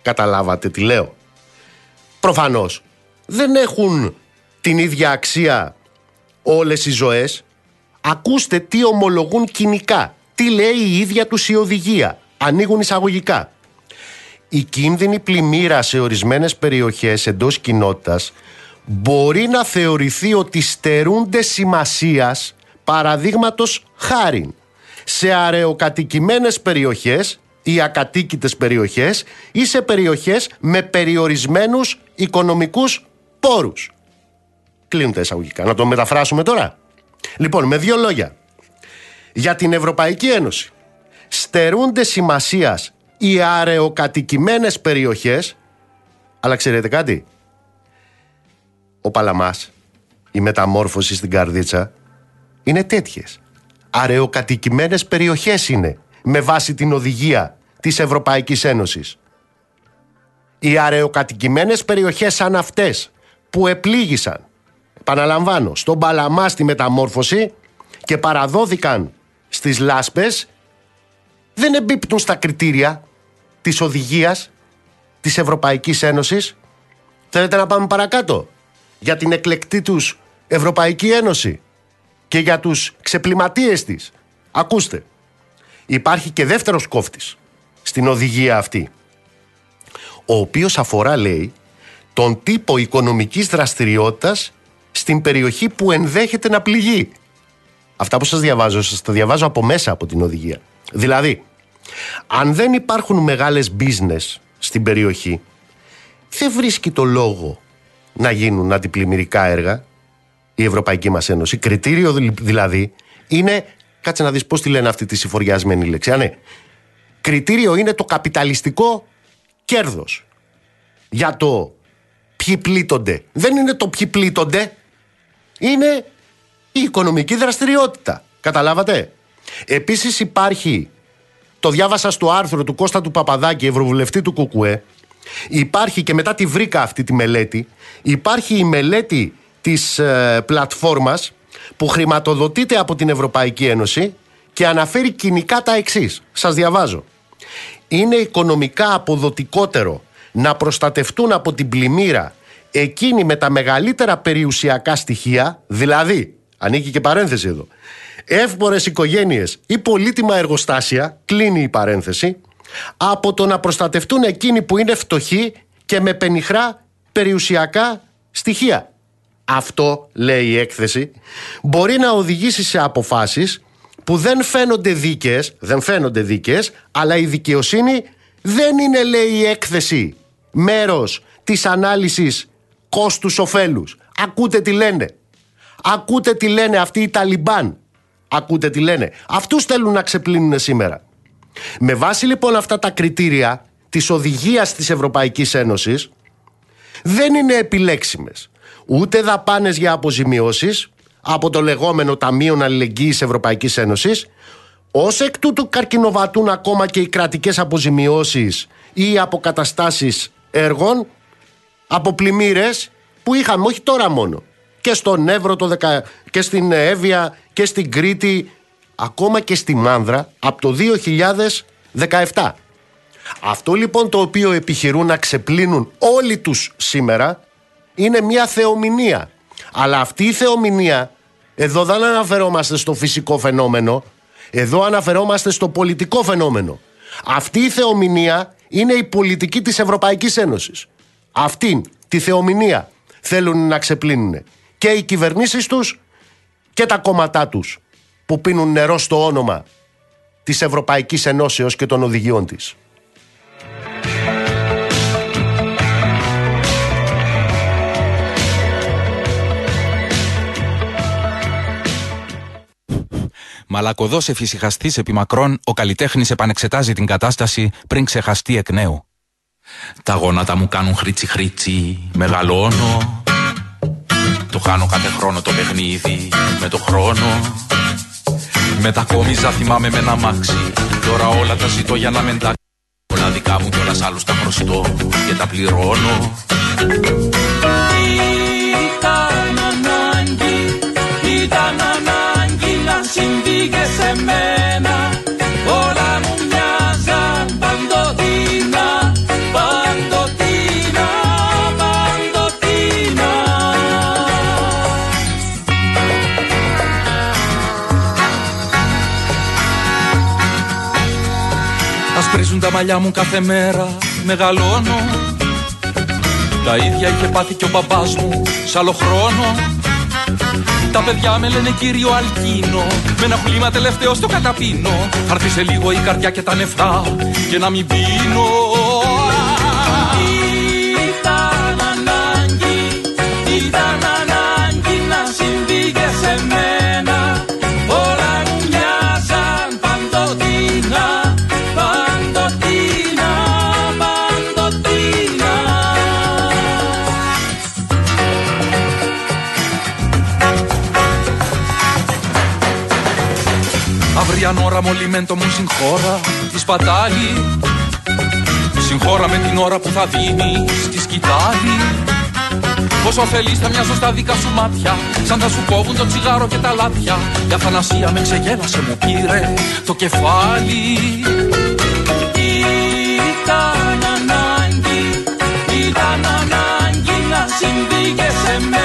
Καταλάβατε τι λέω. Προφανώς δεν έχουν την ίδια αξία όλες οι ζωές. Ακούστε τι ομολογούν κοινικά. Τι λέει η ίδια τους η οδηγία. Ανοίγουν εισαγωγικά. Η κίνδυνη πλημμύρα σε ορισμένες περιοχές εντός κοινότητας μπορεί να θεωρηθεί ότι στερούνται σημασίας παραδείγματος χάριν σε αραιοκατοικημένες περιοχές ή ακατοίκητες περιοχές ή σε περιοχές με περιορισμένους οικονομικούς πόρους. Κλείνουν τα εισαγωγικά. Να το μεταφράσουμε τώρα. Λοιπόν, με δύο λόγια. Για την Ευρωπαϊκή Ένωση στερούνται σημασίας οι αραιοκατοικημένες περιοχές αλλά ξέρετε κάτι ο Παλαμάς η μεταμόρφωση στην Καρδίτσα είναι τέτοιες αραιοκατοικημένες περιοχές είναι με βάση την οδηγία της Ευρωπαϊκής Ένωσης οι αραιοκατοικημένες περιοχές σαν αυτές που επλήγησαν επαναλαμβάνω στον Παλαμά στη μεταμόρφωση και παραδόθηκαν στις λάσπες δεν εμπίπτουν στα κριτήρια της οδηγίας της Ευρωπαϊκής Ένωσης. Θέλετε να πάμε παρακάτω; Για την εκλεκτή τους Ευρωπαϊκή Ένωση και για τους ξεπληματίες της. Ακούστε, υπάρχει και δεύτερος κόφτης στην οδηγία αυτή, ο οποίος αφορά, λέει, τον τύπο οικονομικής δραστηριότητας στην περιοχή που ενδέχεται να πληγεί. Αυτά που σας διαβάζω, σας τα διαβάζω από μέσα από την οδηγία. Δηλαδή, αν δεν υπάρχουν μεγάλες business στην περιοχή, δεν βρίσκει το λόγο να γίνουν αντιπλημμυρικά έργα η Ευρωπαϊκή μας Ένωση. Κριτήριο δηλαδή είναι, κάτσε να δεις πώς τη λένε αυτή τη συμφοριασμένη λέξη. Α, ναι. Κριτήριο είναι το καπιταλιστικό κέρδος για το ποιοι πλήττονται. Δεν είναι το ποιοι πλήττονται, είναι η οικονομική δραστηριότητα. Καταλάβατε; Επίσης υπάρχει, το διάβασα στο άρθρο του Κώστα του Παπαδάκη, Ευρωβουλευτή του Κουκουέ, Υπάρχει και μετά τη βρήκα αυτή τη μελέτη, υπάρχει η μελέτη της ε, πλατφόρμας που χρηματοδοτείται από την Ευρωπαϊκή Ένωση και αναφέρει κοινικά τα εξής. Σας διαβάζω. Είναι οικονομικά αποδοτικότερο να προστατευτούν από την πλημμύρα εκείνοι με τα μεγαλύτερα περιουσιακά στοιχεία, δηλαδή, ανήκει και παρένθεση εδώ, εύπορες οικογένειες ή πολύτιμα εργοστάσια, κλείνει η παρένθεση, από το να προστατευτούν εκείνοι που είναι φτωχοί και με πενιχρά περιουσιακά στοιχεία. Αυτό, λέει η έκθεση, μπορεί να οδηγήσει σε αποφάσεις που δεν φαίνονται δίκαιες, δεν φαίνονται δίκαιες, αλλά η δικαιοσύνη δεν είναι, λέει η έκθεση, μέρος της ανάλυσης κόστους ωφέλους. Ακούτε τι λένε. Ακούτε τι λένε αυτοί οι Ταλιμπάν. Ακούτε τι λένε. Αυτούς θέλουν να ξεπλύνουν σήμερα. Με βάση λοιπόν αυτά τα κριτήρια της οδηγίας της Ευρωπαϊκής Ένωσης δεν είναι επιλέξιμες ούτε δαπάνες για αποζημιώσεις από το λεγόμενο Ταμείο Αλληλεγγύης Ευρωπαϊκής Ένωσης ως εκ τούτου καρκινοβατούν ακόμα και οι κρατικές αποζημιώσεις ή οι αποκαταστάσεις έργων από πλημμύρες που είχαμε όχι τώρα μόνο και στον Εύρο το και στην Εύβοια και στην Κρήτη ακόμα και στη Μάνδρα από το 2017. Αυτό λοιπόν το οποίο επιχειρούν να ξεπλύνουν όλοι τους σήμερα είναι μια θεομηνία. Αλλά αυτή η θεομηνία εδώ δεν αναφερόμαστε στο φυσικό φαινόμενο, εδώ αναφερόμαστε στο πολιτικό φαινόμενο. Αυτή η θεομηνία είναι η πολιτική της Ευρωπαϊκής Ένωσης. Αυτήν τη θεομηνία θέλουν να ξεπλύνουν και οι κυβερνήσεις τους και τα κόμματά τους που πίνουν νερό στο όνομα της Ευρωπαϊκής Ενώσεως και των οδηγιών της. Μαλακοδός εφησυχαστής επί μακρόν, ο καλλιτέχνης επανεξετάζει την κατάσταση πριν ξεχαστεί εκ νέου. Τα γόνατα μου κάνουν χρήτσι χρήτσι, μεγαλώνω. Το χάνω κάθε χρόνο το παιχνίδι με το χρόνο. Μετακόμιζα θυμάμαι με ένα μάξι, τώρα όλα τα ζητώ για να μεντάξει. Όλα δικά μου κιόλας άλλους τα χρωστώ και τα πληρώνω. Ήταν ανάγκη, ήταν ανάγκη να συμβεί και σε μένα τα μαλλιά μου κάθε μέρα, μεγαλώνω. Τα ίδια είχε πάθει και ο μπαμπάς μου, σ' άλλο χρόνο. Τα παιδιά με λένε κύριο Αλκίνο, με ένα χλήμα τελευταίο στο καταπίνω. Θα έρθει σε λίγο η καρδιά και τα νεφτά και να μην πίνω. Αυριανό ραμολιμέντο μου συγχώρα τη σπατάλη. Συγχώρα με την ώρα που θα δίνει στη σκητάλη. Όσο θέλεις θα μοιάζω στα δικά σου μάτια Σαν θα σου κόβουν το τσιγάρο και τα λάτια Η αθανασία με ξεγέλασε μου πήρε το κεφάλι Ήταν ανάγκη, ήταν ανάγκη να συμβεί και σε μένα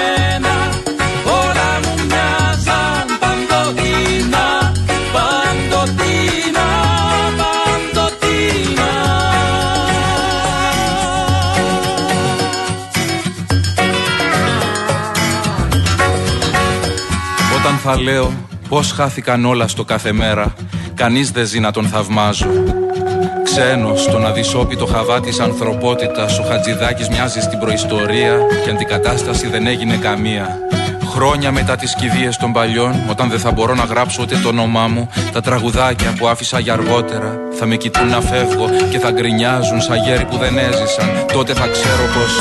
Όταν θα λέω πως χάθηκαν όλα στο κάθε μέρα. Κανείς δεν ζει να τον θαυμάζω. Ξένος στον αδυσόπιτο χαβά της ανθρωπότητας Ο Χατζηδάκης μοιάζει στην προϊστορία Και αντικατάσταση δεν έγινε καμία. Χρόνια μετά τις κηδείες των παλιών Όταν δεν θα μπορώ να γράψω ούτε το όνομά μου Τα τραγουδάκια που άφησα για αργότερα Θα με κοιτούν να φεύγω και θα γκρινιάζουν Σαν γέροι που δεν έζησαν. Τότε θα ξέρω πως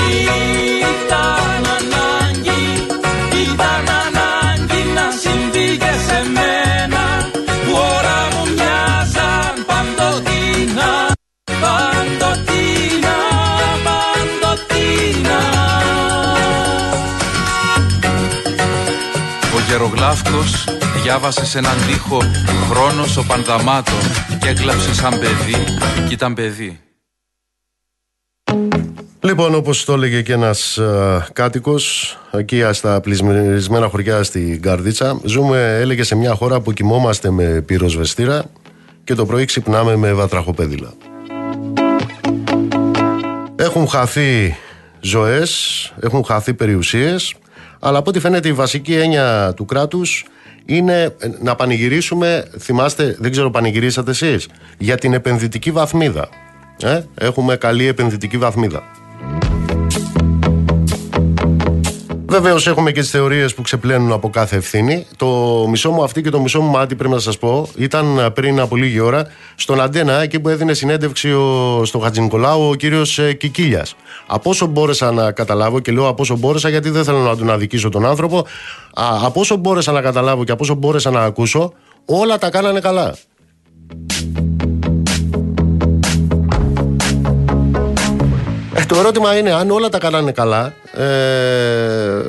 Σλάφκος διάβασες σε έναν τοίχο χρόνος ο Πανδαμάτων και έκλαψες σαν παιδί κι ήταν παιδί. Λοιπόν, όπως το έλεγε και ένας uh, κάτοικος, εκεί στα πλησμυρισμένα χωριά στην Καρδίτσα, ζούμε, έλεγε, σε μια χώρα που κοιμόμαστε με πυροσβεστήρα και το πρωί ξυπνάμε με βατραχοπέδιλα. Έχουν χαθεί ζωές, έχουν χαθεί περιουσίες, αλλά από ό,τι φαίνεται η βασική έννοια του κράτους είναι να πανηγυρίσουμε, θυμάστε, δεν ξέρω πανηγυρίσατε εσείς, για την επενδυτική βαθμίδα. Ε; Έχουμε καλή επενδυτική βαθμίδα. Βεβαίως έχουμε και τις θεωρίες που ξεπλένουν από κάθε ευθύνη. Το μισό μου αυτή και το μισό μου μάτι, πρέπει να σας πω, ήταν πριν από λίγη ώρα στον Αντένα, εκεί που έδινε συνέντευξη ο, στο Χατζη Νικολάου ο κύριος ε, Κικίλιας. Από όσο μπόρεσα να καταλάβω, και λέω από όσο μπόρεσα, γιατί δεν θέλω να τον αδικήσω τον άνθρωπο, α, από όσο μπόρεσα να καταλάβω και από όσο μπόρεσα να ακούσω, όλα τα κάνανε καλά. Το ερώτημα είναι αν όλα τα κάνανε καλά. Ε,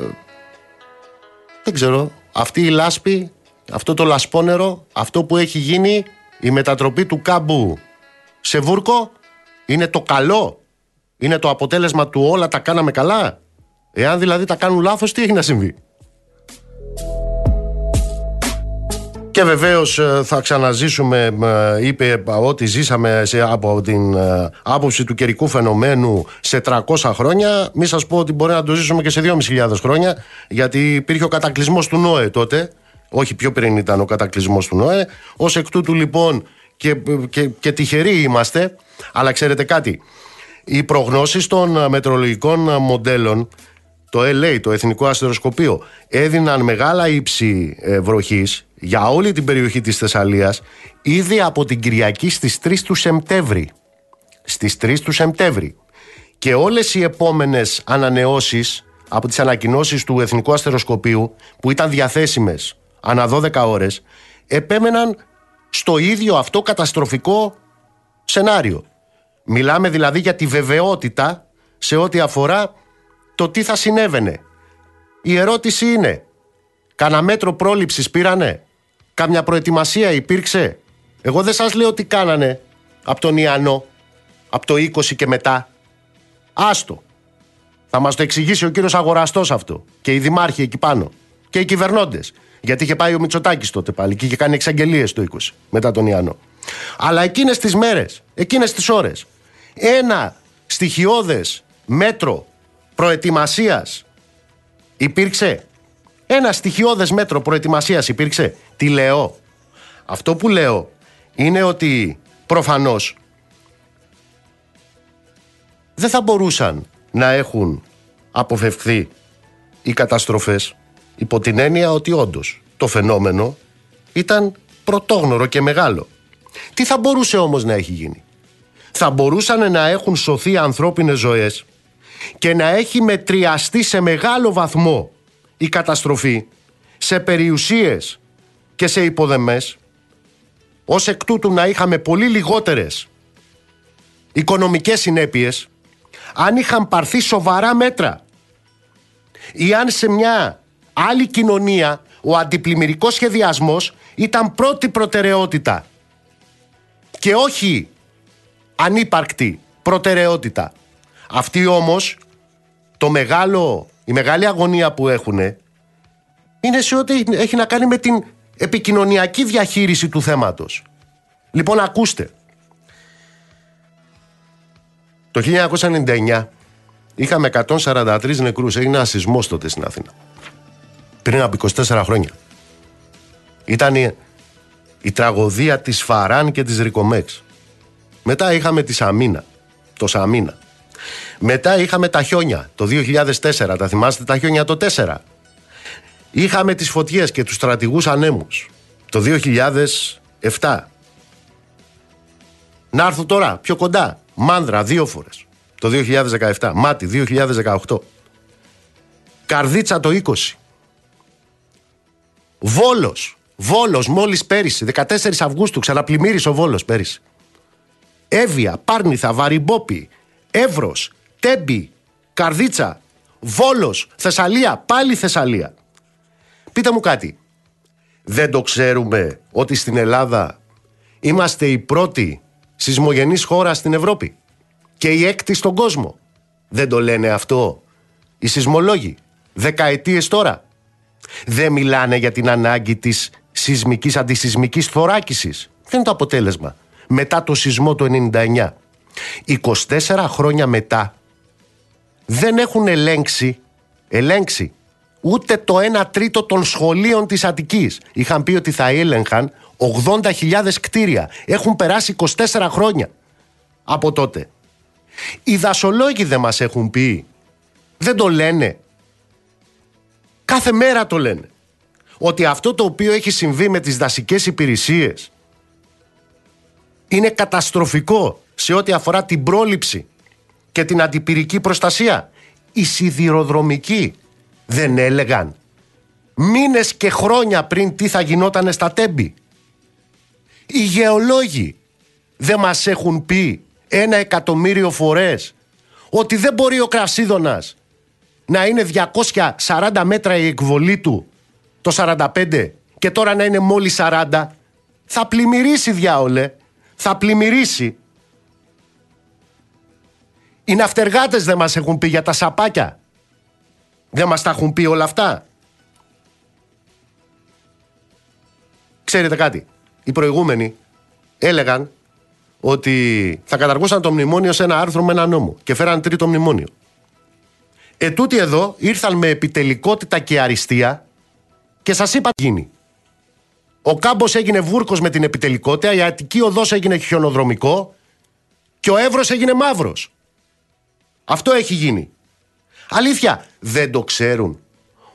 δεν ξέρω. Αυτή η λάσπη, αυτό το λασπόνερο, αυτό που έχει γίνει, η μετατροπή του κάμπου σε βούρκο, είναι το καλό; Είναι το αποτέλεσμα του όλα τα κάναμε καλά; Εάν δηλαδή τα κάνουν λάθος, τι έχει να συμβεί; Και βεβαίως ε, θα ξαναζήσουμε, ε, είπε ότι ζήσαμε σε, από την ε, άποψη του καιρικού φαινομένου σε 300 χρόνια. Μη σας πω ότι μπορεί να το ζήσουμε και σε 2.500 χρόνια, γιατί υπήρχε ο κατακλυσμός του ΝΟΕ τότε. Όχι πιο πριν ήταν ο κατακλυσμός του ΝΟΕ. Ω εκ τούτου λοιπόν και, και, και τυχεροί είμαστε, αλλά ξέρετε κάτι. Οι προγνώσεις των μετρολογικών μοντέλων το LA, το Εθνικό Αστεροσκοπείο, έδιναν μεγάλα ύψη βροχής για όλη την περιοχή της Θεσσαλίας ήδη από την Κυριακή στις 3 του Σεπτέμβρη. Στις 3 του Σεπτέμβρη. Και όλες οι επόμενες ανανεώσεις από τις ανακοινώσεις του Εθνικού Αστεροσκοπείου που ήταν διαθέσιμες ανά 12 ώρες επέμεναν στο ίδιο αυτό καταστροφικό σενάριο. Μιλάμε δηλαδή για τη βεβαιότητα σε ό,τι αφορά το τι θα συνέβαινε. Η ερώτηση είναι, κανένα μέτρο πρόληψης πήρανε; Κάμια προετοιμασία υπήρξε; Εγώ δεν σας λέω τι κάνανε από τον Ιαννό, από το 20 και μετά. Άστο. Θα μας το εξηγήσει ο κύριος Αγοραστός αυτό. Και οι δημάρχοι εκεί πάνω. Και οι κυβερνώντες. Γιατί είχε πάει ο Μητσοτάκης τότε πάλι και είχε κάνει εξαγγελίες το 20 μετά τον Ιαννό. Αλλά εκείνες τις μέρες, εκείνες τις ώρες, ένα στοιχειώδες μέτρο προετοιμασίας υπήρξε; Ένα στοιχειώδες μέτρο προετοιμασίας υπήρξε. Τι λέω; Αυτό που λέω είναι ότι προφανώς δεν θα μπορούσαν να έχουν αποφευχθεί οι καταστροφές υπό την έννοια ότι όντως το φαινόμενο ήταν πρωτόγνωρο και μεγάλο. Τι θα μπορούσε όμως να έχει γίνει; Θα μπορούσαν να έχουν σωθεί ανθρώπινες ζωές και να έχει μετριαστεί σε μεγάλο βαθμό η καταστροφή σε περιουσίες και σε υποδεμές ως εκ τούτου να είχαμε πολύ λιγότερες οικονομικές συνέπειες αν είχαν πάρθει σοβαρά μέτρα ή αν σε μια άλλη κοινωνία ο αντιπλημμυρικός σχεδιασμός ήταν πρώτη προτεραιότητα και όχι ανύπαρκτη προτεραιότητα. Αυτοί όμως το μεγάλο, η μεγάλη αγωνία που έχουν είναι σε ό,τι έχει να κάνει με την επικοινωνιακή διαχείριση του θέματος. Λοιπόν, ακούστε. Το 1999 είχαμε 143 νεκρούς. Έγινε ένα σεισμός τότε στην Αθήνα. Πριν από 24 χρόνια. Ήταν η, η τραγωδία της Φαράν και της Ρικομέξ. Μετά είχαμε τη Σαμίνα. Το Σαμίνα. Μετά είχαμε τα χιόνια το 2004. Τα θυμάστε τα χιόνια το 4. Είχαμε τις φωτιές και τους στρατηγούς ανέμους το 2007. Να έρθω τώρα πιο κοντά. Μάνδρα δύο φορές το 2017. Μάτι 2018. Καρδίτσα το 20. Βόλος. Βόλος μόλις πέρυσι. 14 Αυγούστου ξαναπλημμύρισε ο Βόλος πέρυσι. Εύβοια, Πάρνηθα, Βαριμπόπη, Εύρος, Τέμπη, Καρδίτσα, Βόλος, Θεσσαλία, πάλι Θεσσαλία. Πείτε μου κάτι. Δεν το ξέρουμε ότι στην Ελλάδα είμαστε η πρώτη σεισμογενής χώρα στην Ευρώπη και η έκτη στον κόσμο. Δεν το λένε αυτό οι σεισμολόγοι. Δεκαετίες τώρα. Δεν μιλάνε για την ανάγκη της σεισμικής αντισυσμικής θωράκισης. Δεν είναι το αποτέλεσμα. Μετά το σεισμό του 99. 24 χρόνια μετά δεν έχουν ελέγξει, ελέγξει ούτε το 1 τρίτο των σχολείων της Αττικής. Είχαν πει ότι θα έλεγχαν 80.000 κτίρια. Έχουν περάσει 24 χρόνια από τότε. Οι δασολόγοι δεν μας έχουν πει. Δεν το λένε. Κάθε μέρα το λένε. Ότι αυτό το οποίο έχει συμβεί με τις δασικές υπηρεσίες είναι καταστροφικό σε ό,τι αφορά την πρόληψη και την αντιπυρική προστασία. Οι σιδηροδρομικοί δεν έλεγαν μήνες και χρόνια πριν τι θα γινόταν στα τέμπη. Οι γεωλόγοι δεν μας έχουν πει ένα εκατομμύριο φορές ότι δεν μπορεί ο Κρασίδωνας να είναι 240 μέτρα η εκβολή του το 45 και τώρα να είναι μόλις 40 θα πλημμυρίσει διάολε θα πλημμυρίσει οι ναυτεργάτες δεν μας έχουν πει για τα σαπάκια δεν μας τα έχουν πει όλα αυτά ξέρετε κάτι οι προηγούμενοι έλεγαν ότι θα καταργούσαν το μνημόνιο σε ένα άρθρο με ένα νόμο και φέραν τρίτο μνημόνιο. Ετούτοι εδώ ήρθαν με επιτελικότητα και αριστεία και σας είπα τι γίνει. Ο κάμπος έγινε βούρκος με την επιτελικότητα, η Αττική οδός έγινε χιονοδρομικό και ο Εύρος έγινε μαύρος. Αυτό έχει γίνει. Αλήθεια, δεν το ξέρουν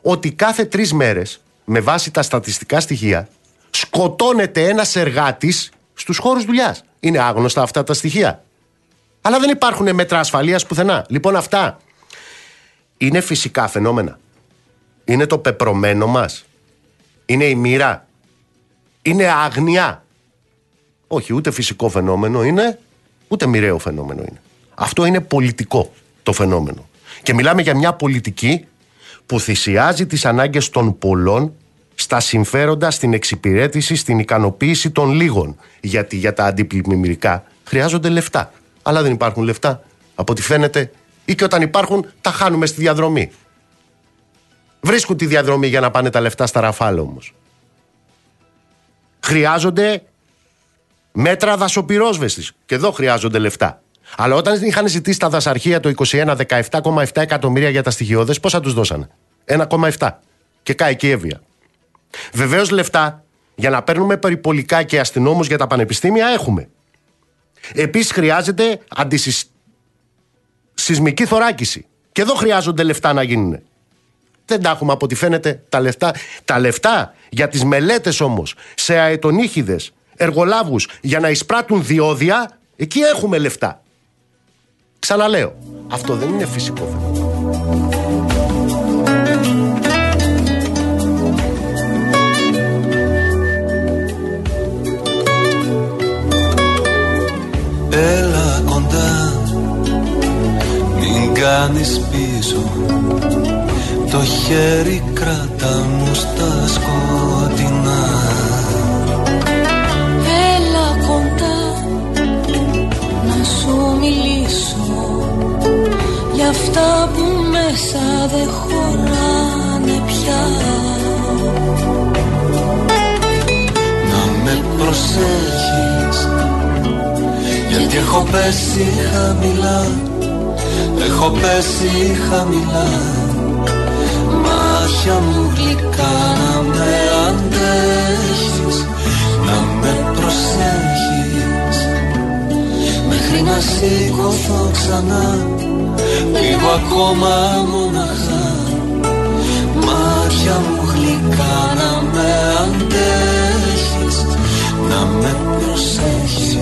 ότι κάθε τρεις μέρες, με βάση τα στατιστικά στοιχεία, σκοτώνεται ένας εργάτης στους χώρους δουλειάς. Είναι άγνωστα αυτά τα στοιχεία. Αλλά δεν υπάρχουν μέτρα ασφαλείας πουθενά. Λοιπόν, αυτά είναι φυσικά φαινόμενα. Είναι το πεπρωμένο μας. Είναι η μοίρα. Είναι άγνοια. Όχι, ούτε φυσικό φαινόμενο είναι, ούτε μοιραίο φαινόμενο είναι. Αυτό είναι πολιτικό το φαινόμενο. Και μιλάμε για μια πολιτική που θυσιάζει τις ανάγκες των πολλών στα συμφέροντα, στην εξυπηρέτηση, στην ικανοποίηση των λίγων. Γιατί για τα αντιπλημμυρικά χρειάζονται λεφτά. Αλλά δεν υπάρχουν λεφτά. Από ό,τι φαίνεται, ή και όταν υπάρχουν, τα χάνουμε στη διαδρομή. Βρίσκουν τη διαδρομή για να πάνε τα λεφτά στα ραφάλ όμως. Χρειάζονται μέτρα δασοπυρόσβεστη. Και εδώ χρειάζονται λεφτά. Αλλά όταν είχαν ζητήσει τα δασαρχεία το 21 17,7 εκατομμύρια για τα στοιχειώδες, πόσα τους δώσανε; 1,7. Και κάει και έβια. Βεβαίως λεφτά για να παίρνουμε περιπολικά και αστυνόμους για τα πανεπιστήμια έχουμε. Επίσης χρειάζεται αντισυσμική θωράκιση. Και εδώ χρειάζονται λεφτά να γίνουν. Δεν τα έχουμε από ό,τι φαίνεται τα λεφτά. Τα λεφτά για τις μελέτες όμως σε αετονίχιδες εργολάβους για να εισπράττουν διόδια, εκεί έχουμε λεφτά. Ξαναλέω, αυτό δεν είναι φυσικό φαινόμενο. Έλα κοντά Μην κάνεις πίσω Το χέρι κράτα μου στα σκοτεινά αυτά που μέσα δεν χωράνε πια. Να με προσέχεις γιατί έχω πέσει χαμηλά Έχω πέσει χαμηλά. Μάτια μου γλυκά να με αντέχεις να σηκωθώ ξανά. Λίγο ακόμα μοναχά. Μάτια μου γλυκά να με αντέχεις Να με προσέχεις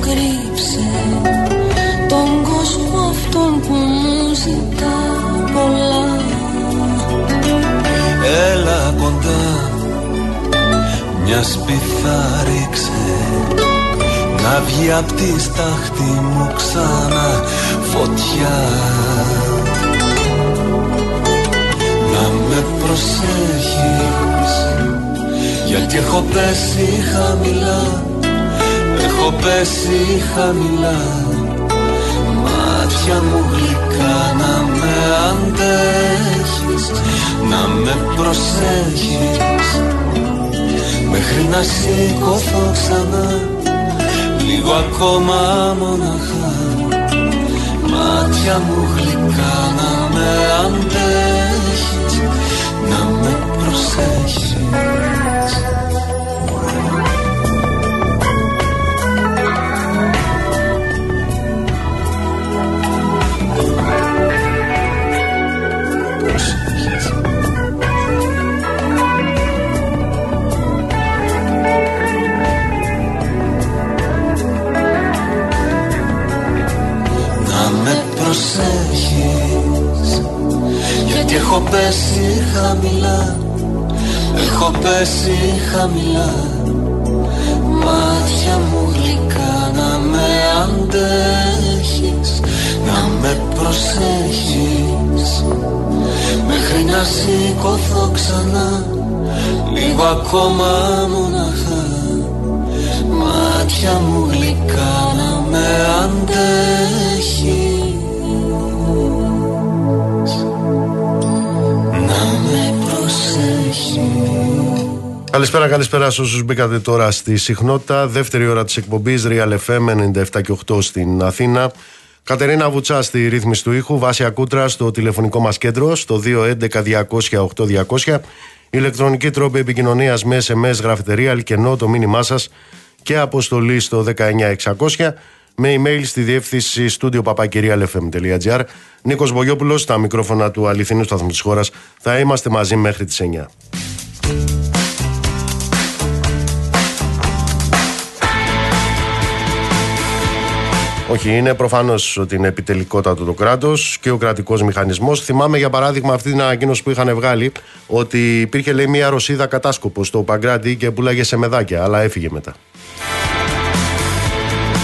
κρύψε τον κόσμο αυτόν που μου ζητά πολλά. Έλα κοντά μιας σπιθά ρίξε να βγει απ' τη στάχτη μου ξανά φωτιά. Να με προσέχεις γιατί έχω πέσει χαμηλά Έχω πέσει χαμηλά Μάτια μου γλυκά να με αντέχεις Να με προσέχεις. Μέχρι να σηκωθώ ξανά Λίγο ακόμα μοναχά. Μάτια μου γλυκά να με αντέχεις Να με προσέχεις έχω πέσει χαμηλά Έχω πέσει χαμηλά. Μάτια μου γλυκά να με αντέχεις Να με προσέχεις. Μέχρι να σηκωθώ ξανά Λίγο ακόμα μοναχά. Μάτια μου γλυκά να με αντέχεις Καλησπέρα, καλησπέρα σε όσους μπήκατε τώρα στη συχνότητα. Δεύτερη ώρα της εκπομπής Real FM 97 και 8 στην Αθήνα. Κατερίνα Βουτσά στη ρύθμιση του ήχου, Βάσια Κούτρα στο τηλεφωνικό μας κέντρο στο 211-200-8200. Ηλεκτρονική τρόπη επικοινωνίας με SMS, γραφετερία, αλκενό, το μήνυμά σας και αποστολή στο 19600 με email στη διεύθυνση studio papakirialfm.gr. Νίκος Μπογιόπουλος στα μικρόφωνα του αληθινού σταθμού της χώρας. Θα είμαστε μαζί μέχρι τις 9. Όχι, είναι προφανώς ότι είναι επιτελικότατο το κράτος και ο κρατικός μηχανισμός. Θυμάμαι για παράδειγμα αυτή την ανακοίνωση που είχαν βγάλει ότι υπήρχε λέει μια Ρωσίδα κατάσκοπος στο Παγκράτη και πουλάγε σε μεδάκια, αλλά έφυγε μετά.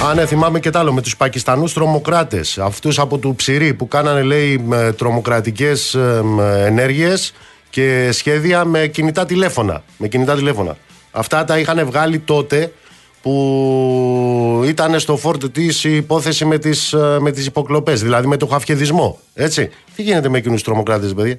Α, ναι, θυμάμαι και τ' άλλο με τους Πακιστανούς τρομοκράτες. Αυτούς από του Ψηρή που κάνανε λέει τρομοκρατικές ενέργειες και σχέδια με κινητά τηλέφωνα. Με κινητά τηλέφωνα. Αυτά τα είχαν βγάλει τότε που ήταν στο φόρτο της η υπόθεση με τις, ε, με τις υποκλοπές, δηλαδή με το χαφιεδισμό. Έτσι. Τι γίνεται με εκείνους τους τρομοκράτες, παιδιά;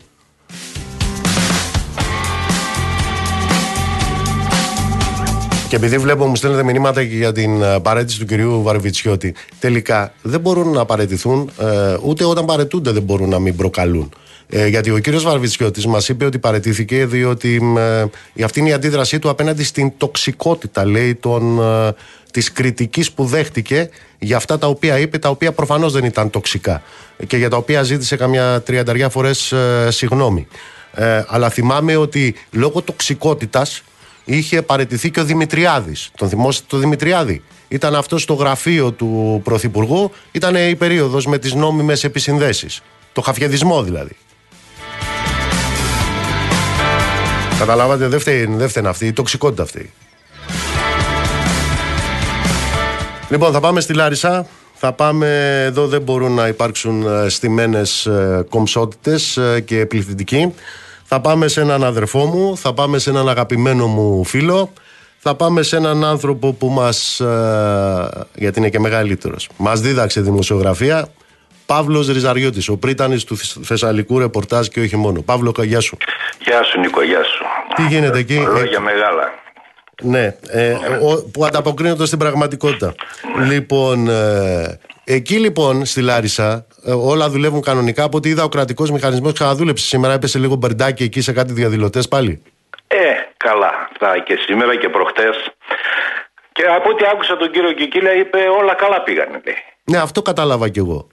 Και επειδή βλέπω μου στέλνετε μηνύματα και για την ε, παρέτηση του κυρίου Βαρβιτσιώτη, τελικά δεν μπορούν να παρετηθούν, ε, ούτε όταν παρετούνται δεν μπορούν να μην προκαλούν. Ε, γιατί ο κύριος Βαρβιτσιώτης μας είπε ότι παρετήθηκε διότι ε, αυτή είναι η αντίδρασή του απέναντι στην τοξικότητα, λέει, των, ε, της κριτικής που δέχτηκε για αυτά τα οποία είπε, τα οποία προφανώς δεν ήταν τοξικά και για τα οποία ζήτησε καμιά τριανταριά φορές ε, συγγνώμη. Ε, αλλά θυμάμαι ότι λόγω τοξικότητας είχε παρετηθεί και ο Δημητριάδης. Τον θυμόσαστε το Δημητριάδη; Ήταν αυτός στο γραφείο του Πρωθυπουργού, ήταν η περίοδος με τις νόμιμες επισυνδέσεις. Το χαφιεδισμό δηλαδή. Καταλάβατε, δεν φταίνει, δεν φταίνει αυτή, η τοξικότητα αυτή. Λοιπόν, θα πάμε στη Λάρισα. Θα πάμε, εδώ δεν μπορούν να υπάρξουν ε, στημένες ε, κομψότητες ε, και πληθυντικοί. Θα πάμε σε έναν αδερφό μου, θα πάμε σε έναν αγαπημένο μου φίλο, θα πάμε σε έναν άνθρωπο που μας, γιατί είναι και μεγαλύτερος, μας δίδαξε δημοσιογραφία, Παύλος Ριζαριώτης, ο πρίτανης του Θεσσαλικού ρεπορτάζ και όχι μόνο. Παύλο, γεια σου. Γεια σου Νίκο, γεια σου. Τι γίνεται εκεί; Λόγια μεγάλα. Ναι, ε, ο, που ανταποκρίνονται στην πραγματικότητα. Λοιπόν, ε, εκεί λοιπόν στη Λάρισα ε, όλα δουλεύουν κανονικά. Από ό,τι είδα ο κρατικός μηχανισμός ξαναδούλεψε σήμερα, έπεσε λίγο μπερντάκι εκεί σε κάτι διαδηλωτές πάλι. Ε, καλά. Αυτά και σήμερα και προχτές. Και από ό,τι άκουσα τον κύριο Κικίλια είπε όλα καλά πήγανε. Λέει. Ναι, αυτό κατάλαβα κι εγώ.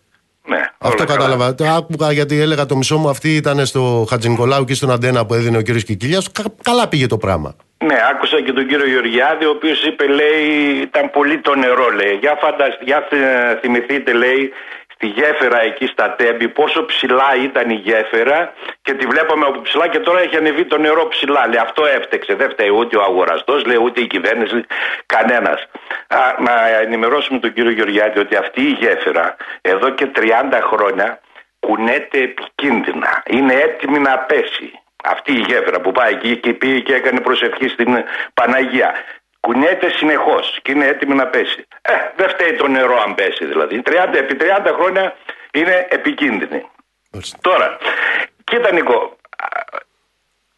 Ναι, Αυτό όλα κατάλαβα. Το άκουγα γιατί έλεγα το μισό μου αυτή ήταν στο Χατζηνικολάου και στον Αντένα που έδινε ο κύριος Κικίλιας. Καλά πήγε το πράγμα. Ναι, άκουσα και τον κύριο Γεωργιάδη, ο οποίος είπε, λέει, ήταν πολύ το νερό, λέει. Για, φαντασ... για θε- θυμηθείτε, λέει, τη γέφυρα εκεί στα Τέμπη, πόσο ψηλά ήταν η γέφυρα και τη βλέπαμε από ψηλά και τώρα έχει ανεβεί το νερό ψηλά. Λέει αυτό έφτεξε, δεν φταίει ούτε ο αγοραστός, λέει ούτε η κυβέρνηση, κανένας. Να ενημερώσουμε τον κύριο Γεωργιάδη ότι αυτή η γέφυρα εδώ και 30 χρόνια κουνέται επικίνδυνα. Είναι έτοιμη να πέσει. Αυτή η γέφυρα που πάει εκεί και πήγε και έκανε προσευχή στην Παναγία. Κουνιέται συνεχώς και είναι έτοιμη να πέσει. Ε, δεν φταίει το νερό αν πέσει δηλαδή. 30, επί 30 χρόνια είναι επικίνδυνη. Τώρα, κοίτα Νικό,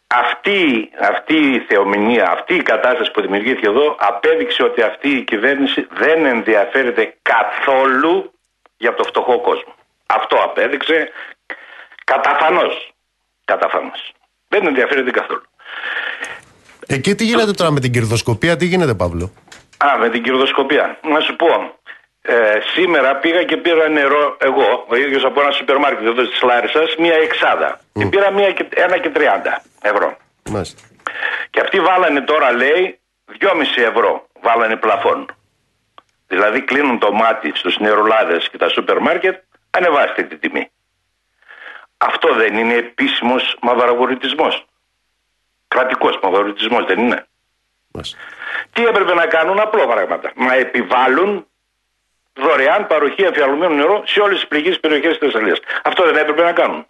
αυτή, αυτή η θεομηνία, αυτή η κατάσταση που δημιουργήθηκε εδώ απέδειξε ότι αυτή η κυβέρνηση δεν ενδιαφέρεται καθόλου για το φτωχό κόσμο. Αυτό απέδειξε καταφανώς. Καταφανώς. Δεν ενδιαφέρεται καθόλου. Εκεί τι γίνεται τώρα με την κερδοσκοπία, τι γίνεται Παύλο; Α, με την κερδοσκοπία. Να σου πω, ε, σήμερα πήγα και πήρα νερό εγώ, ο ίδιος από ένα σούπερ μάρκετ εδώ τη Λάρισας, μία εξάδα. Και πήρα μία και, ένα και 30 ευρώ. Μάλιστα. Και αυτοί βάλανε τώρα, λέει, 2,5 ευρώ. Βάλανε πλαφόν. Δηλαδή κλείνουν το μάτι στους νερολάδες και τα σούπερ μάρκετ, ανεβάστε την τιμή. Αυτό δεν είναι επίσημος μαυραγορητισμό. Κρατικός μαυραγορητισμό δεν είναι. Μάλιστα. Τι έπρεπε να κάνουν απλό πράγματα. Να επιβάλλουν δωρεάν παροχή εμφιαλωμένου νερό σε όλες τις πληγείς περιοχές της Θεσσαλίας. Αυτό δεν έπρεπε να κάνουν.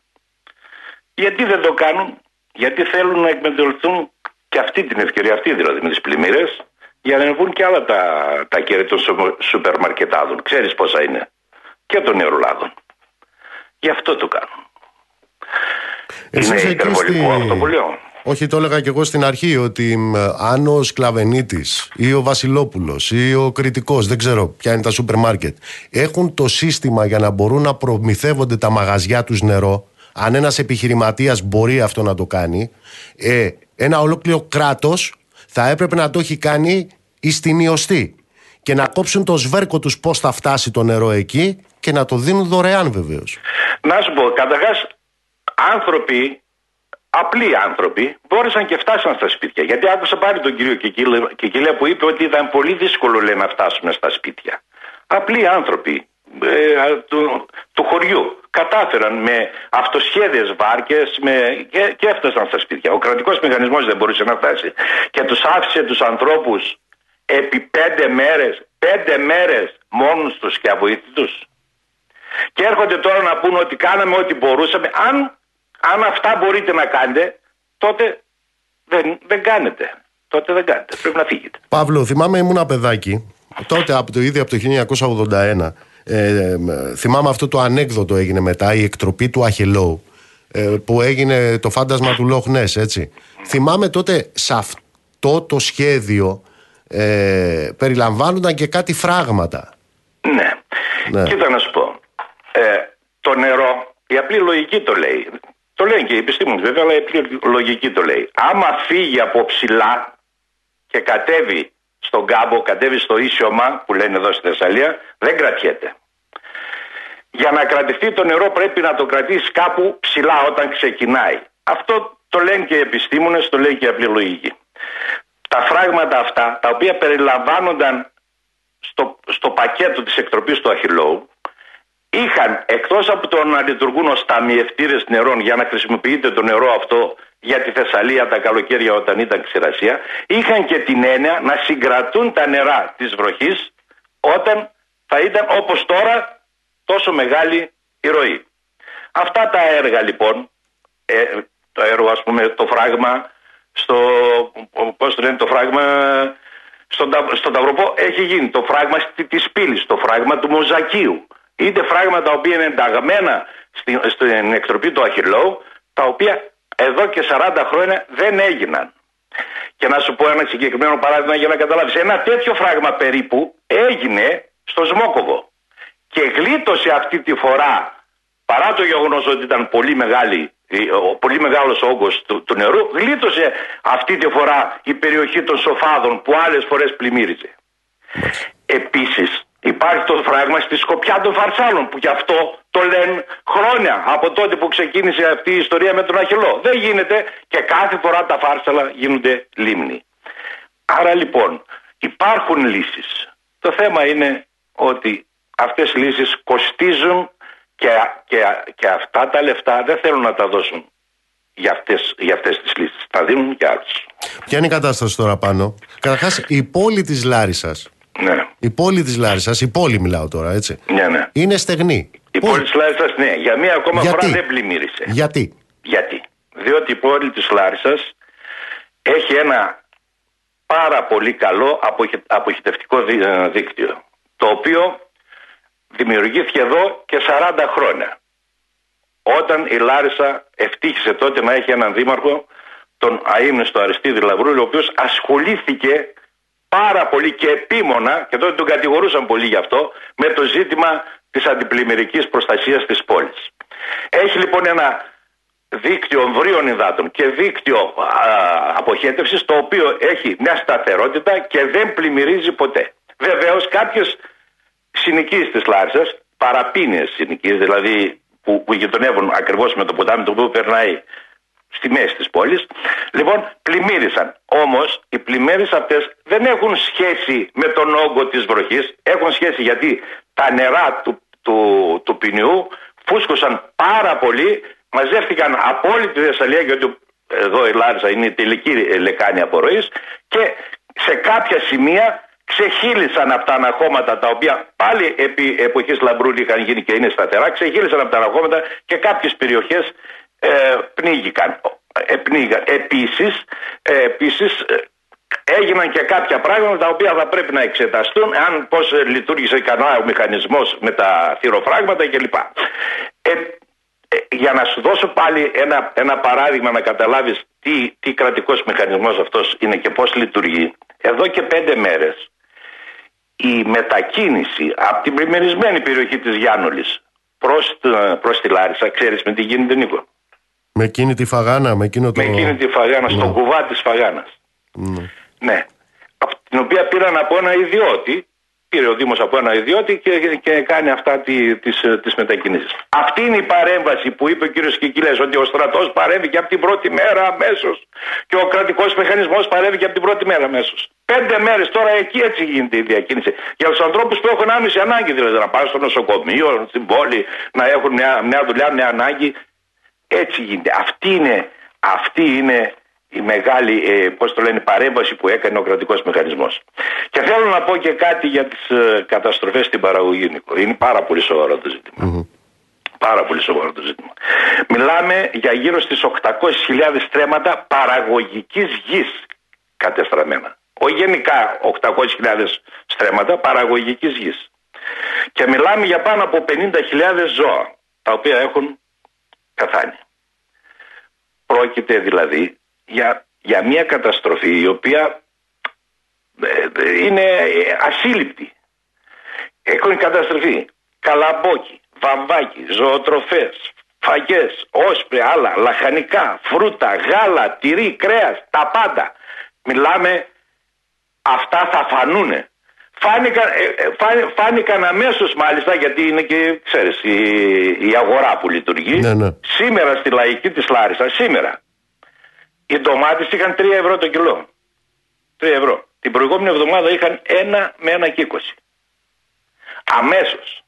Γιατί δεν το κάνουν, Γιατί θέλουν να εκμεταλλευτούν και αυτή την ευκαιρία, αυτή δηλαδή με τις πλημμύρες, για να ανεβούν και άλλα τα, τα κέρδη των σου- σούπερ μαρκετάδων. Ξέρεις πόσα είναι. Και των νερολάδων. Γι' αυτό το κάνουν. Εσείς είναι εκεί υπερβολικό στη- αυτό που λέω. Όχι, το έλεγα και εγώ στην αρχή ότι μ, αν ο Σκλαβενίτης ή ο Βασιλόπουλος ή ο Κριτικός, δεν ξέρω ποια είναι τα σούπερ μάρκετ, έχουν το σύστημα για να μπορούν να προμηθεύονται τα μαγαζιά τους νερό, αν ένας επιχειρηματίας μπορεί αυτό να το κάνει, ε, ένα ολόκληρο κράτος θα έπρεπε να το έχει κάνει εις την ιωστή και να κόψουν το σβέρκο τους πώς θα φτάσει το νερό εκεί και να το δίνουν δωρεάν βεβαίως. Να σου πω, καταρχάς, άνθρωποι, απλοί άνθρωποι, μπόρεσαν και φτάσαν στα σπίτια. Γιατί άκουσα πάλι τον κύριο Κικίλε- Κικίλια που είπε ότι ήταν πολύ δύσκολο λέει, να φτάσουμε στα σπίτια. Απλοί άνθρωποι ε, του, του χωριού κατάφεραν με αυτοσχέδιες βάρκες με, και, και έφτασαν στα σπίτια. Ο κρατικός μηχανισμός δεν μπορούσε να φτάσει. Και τους άφησε τους ανθρώπους επί πέντε μέρες, πέντε μέρες μόνους τους και αβοήθητους. Και έρχονται τώρα να πούνε ότι κάναμε ό,τι μπορούσαμε. Αν, αν αυτά μπορείτε να κάνετε, τότε δεν, δεν κάνετε. Τότε δεν κάνετε. Πρέπει να φύγετε. Παύλο, θυμάμαι ήμουν παιδάκι, τότε από το, ήδη από το 1981. Ε, ε, θυμάμαι αυτό το ανέκδοτο έγινε μετά, η εκτροπή του Αχελόου, ε, που έγινε το φάντασμα του Λόχ Νες, έτσι. Θυμάμαι τότε σε αυτό το σχέδιο ε, περιλαμβάνονταν και κάτι φράγματα. Ναι. Ναι. Κοίτα να σου πω. Ε, το νερό, η απλή λογική το λέει. Το λένε και οι επιστήμονες βέβαια, αλλά η απλή λογική το λέει. Άμα φύγει από ψηλά και κατέβει στον κάμπο, κατέβει στο ίσιωμα που λένε εδώ στη Θεσσαλία, δεν κρατιέται. Για να κρατηθεί το νερό πρέπει να το κρατήσει κάπου ψηλά όταν ξεκινάει. Αυτό το λένε και οι επιστήμονες, το λέει και η απλή λογική. Τα φράγματα αυτά, τα οποία περιλαμβάνονταν στο, στο πακέτο της εκτροπής του Αχυλώου είχαν εκτός από το να λειτουργούν ως ταμιευτήρες νερών για να χρησιμοποιείται το νερό αυτό για τη Θεσσαλία τα καλοκαίρια όταν ήταν ξηρασία είχαν και την έννοια να συγκρατούν τα νερά της βροχής όταν θα ήταν όπως τώρα τόσο μεγάλη η ροή. Αυτά τα έργα λοιπόν, ε, το έργο ας πούμε το φράγμα στο, πώς το λένε το φράγμα στον, Τα- στον Ταυροπό έχει γίνει το φράγμα στη- της πύλης, το φράγμα του Μοζακίου. Είτε φράγματα τα οποία είναι ενταγμένα στην, στην εκτροπή του Αχυλώου, τα οποία εδώ και 40 χρόνια δεν έγιναν. Και να σου πω ένα συγκεκριμένο παράδειγμα για να καταλάβεις. Ένα τέτοιο φράγμα περίπου έγινε στο Σμόκοβο. Και γλίτωσε αυτή τη φορά, παρά το γεγονός ότι ήταν πολύ μεγάλη ο πολύ μεγάλος όγκος του, του νερού γλίτωσε αυτή τη φορά η περιοχή των σοφάδων που άλλες φορές πλημμύριζε. Επίσης υπάρχει το φράγμα στη Σκοπιά των Φαρσάλων που γι' αυτό το λένε χρόνια από τότε που ξεκίνησε αυτή η ιστορία με τον Αχυλό. Δεν γίνεται και κάθε φορά τα Φάρσαλα γίνονται λίμνη. Άρα λοιπόν υπάρχουν λύσεις. Το θέμα είναι ότι αυτές οι λύσεις κοστίζουν Και, και, και αυτά τα λεφτά δεν θέλουν να τα δώσουν για αυτές, για αυτές τις λύσεις. Τα δίνουν και άλλους. Ποια είναι η κατάσταση τώρα πάνω; Καταρχάς, η πόλη της Λάρισας. Ναι, Η πόλη της Λάρισας, η πόλη μιλάω τώρα, έτσι. ναι, ναι. Είναι στεγνή. Η Πώς- πόλη της Λάρισας, ναι, για μία ακόμα Γιατί; φορά δεν πλημμύρισε. Γιατί; Γιατί; Διότι η πόλη της Λάρισας έχει ένα πάρα πολύ καλό αποχε- αποχετευτικό δί- ε, δίκτυο. Το οποίο δημιουργήθηκε εδώ και 40 χρόνια. Όταν η Λάρισα ευτύχησε τότε να έχει έναν δήμαρχο, τον αείμνηστο Αριστίδη Λαβρούλη, ο οποίος ασχολήθηκε πάρα πολύ και επίμονα, και τότε τον κατηγορούσαν πολύ γι' αυτό, με το ζήτημα της αντιπλημμυρικής προστασίας της πόλης. Έχει λοιπόν ένα δίκτυο ομβρίων υδάτων και δίκτυο α, αποχέτευσης το οποίο έχει μια σταθερότητα και δεν πλημμυρίζει ποτέ. Βεβαίως κάποιες συνοικίες της Λάρισας, παραπίνιες συνοικίες δηλαδή που, που γειτονεύουν ακριβώς με το ποτάμι το οποίο περνάει στη μέση της πόλης, λοιπόν πλημμύρισαν. Όμως οι πλημμύρες αυτές δεν έχουν σχέση με τον όγκο της βροχής, έχουν σχέση γιατί τα νερά του, του, του ποινιού φούσκωσαν πάρα πολύ, μαζεύτηκαν από όλη τη Θεσσαλία γιατί εδώ η Λάρισα είναι η τελική λεκάνη απορροής. Και σε κάποια σημεία ξεχύλισαν από τα αναχώματα τα οποία πάλι επί εποχής Λαμπρούλη είχαν γίνει και είναι σταθερά, ξεχύλισαν από τα αναχώματα και κάποιες περιοχές ε, πνίγηκαν. Ε, πνίγαν. Επίσης, ε, επίσης ε, έγιναν και κάποια πράγματα τα οποία θα πρέπει να εξεταστούν αν πώς ε, λειτουργήσε ικανά ο μηχανισμός με τα θηροφράγματα κλπ. Ε, ε, για να σου δώσω πάλι ένα, ένα παράδειγμα να καταλάβεις τι, τι κρατικός μηχανισμός αυτός είναι και πώς λειτουργεί. Εδώ και πέντε μέρες η μετακίνηση από την πλημμυρισμένη περιοχή της Γιάννουλης προς, το- προς τη Λάρισα, ξέρεις με τι γίνεται Νίκο; Με εκείνη τη φαγάνα, με εκείνο το. Με εκείνη τη φαγάνα, στον κουβά της φαγάνας. Ναι. Ναι. Από την οποία πήραν από ένα ιδιώτη, πήρε ο Δήμος από ένα ιδιώτη και, και κάνει αυτά τη, τις, ε, τις μετακινήσεις. Αυτή είναι η παρέμβαση που είπε ο κύριος Κικίλες ότι ο στρατός παρέμβει και από την πρώτη μέρα αμέσως. Και ο κρατικός μηχανισμός παρέμβει και από την πρώτη μέρα αμέσως. Πέντε μέρες τώρα εκεί έτσι γίνεται η διακίνηση. Για τους ανθρώπους που έχουν άμεση ανάγκη δηλαδή να πάνε στο νοσοκομείο, στην πόλη, να έχουν μια, μια δουλειά, μια ανάγκη. Έτσι γίνεται. Αυτή είναι, αυτή είναι η μεγάλη, ε, πώς το λένε, παρέμβαση που έκανε ο κρατικός μηχανισμός. Και θέλω να πω και κάτι για τις ε, καταστροφές στην παραγωγή, Νίκο. Είναι πάρα πολύ σοβαρό το ζήτημα. Πάρα πολύ σοβαρό το ζήτημα. Μιλάμε για γύρω στις 800.000 στρέμματα παραγωγικής γης κατεστραμμένα. Όχι γενικά 800.000 στρέμματα παραγωγικής γης. Και μιλάμε για πάνω από 50.000 ζώα τα οποία έχουν καθάνει. Πρόκειται δηλαδή για, για μια καταστροφή η οποία ε, ε, είναι ε, ασύλληπτη. Έχουν καταστροφή καλαμπόκι, βαμβάκι, ζωοτροφές, φαγές, όσπρι, άλλα, λαχανικά, φρούτα, γάλα, τυρί, κρέας, τα πάντα. Μιλάμε, αυτά θα φανούνε. Φάνηκαν, ε, ε, φά- φάνηκαν αμέσως μάλιστα γιατί είναι και ξέρεις η, η αγορά που λειτουργεί. Ναι, ναι. Σήμερα στη λαϊκή της Λάρισα, σήμερα, οι ντομάτες είχαν 3 ευρώ το κιλό. 3 ευρώ. Την προηγούμενη εβδομάδα είχαν 1 με 1 και 20. Αμέσως.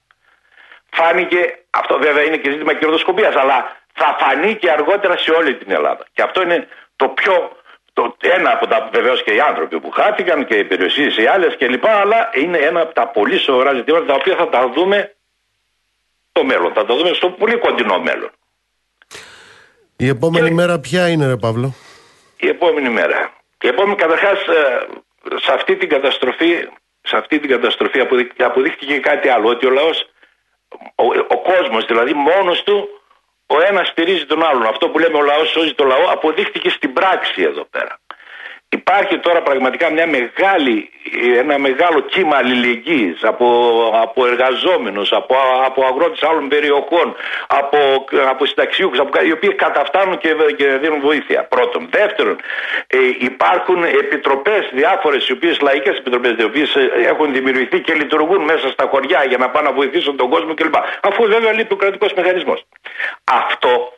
Φάνηκε, αυτό βέβαια είναι και ζήτημα κερδοσκοπίας, αλλά θα φανεί και αργότερα σε όλη την Ελλάδα. Και αυτό είναι το πιο, το, ένα από τα βεβαίως και οι άνθρωποι που χάθηκαν και οι περιουσίες οι άλλες κλπ. Αλλά είναι ένα από τα πολύ σοβαρά ζητήματα τα οποία θα τα δούμε στο μέλλον. Θα τα δούμε στο πολύ κοντινό μέλλον. Η επόμενη μέρα ποια είναι, ρε Παύλο; η επόμενη μέρα. Η επόμενη καταρχάς ε, σε αυτή την καταστροφή, σε αυτή την καταστροφή αποδείχ- αποδείχτηκε κάτι άλλο, ότι ο λαός, ο, ο κόσμος δηλαδή μόνος του, ο ένας στηρίζει τον άλλον. Αυτό που λέμε ο λαός σώζει το λαό αποδείχτηκε στην πράξη εδώ πέρα. Υπάρχει τώρα πραγματικά μια μεγάλη, ένα μεγάλο κύμα αλληλεγγύης από, από εργαζόμενους, από, από αγρότες άλλων περιοχών, από, από συνταξιούχους, από, οι οποίοι καταφτάνουν και, και δίνουν βοήθεια. Πρώτον. Δεύτερον, ε, υπάρχουν επιτροπές διάφορες, οι οποίες λαϊκές επιτροπές, οι οποίες ε, έχουν δημιουργηθεί και λειτουργούν μέσα στα χωριά για να πάνε να βοηθήσουν τον κόσμο κλπ. Αφού βέβαια λείπει ο κρατικός μηχανισμός. Αυτό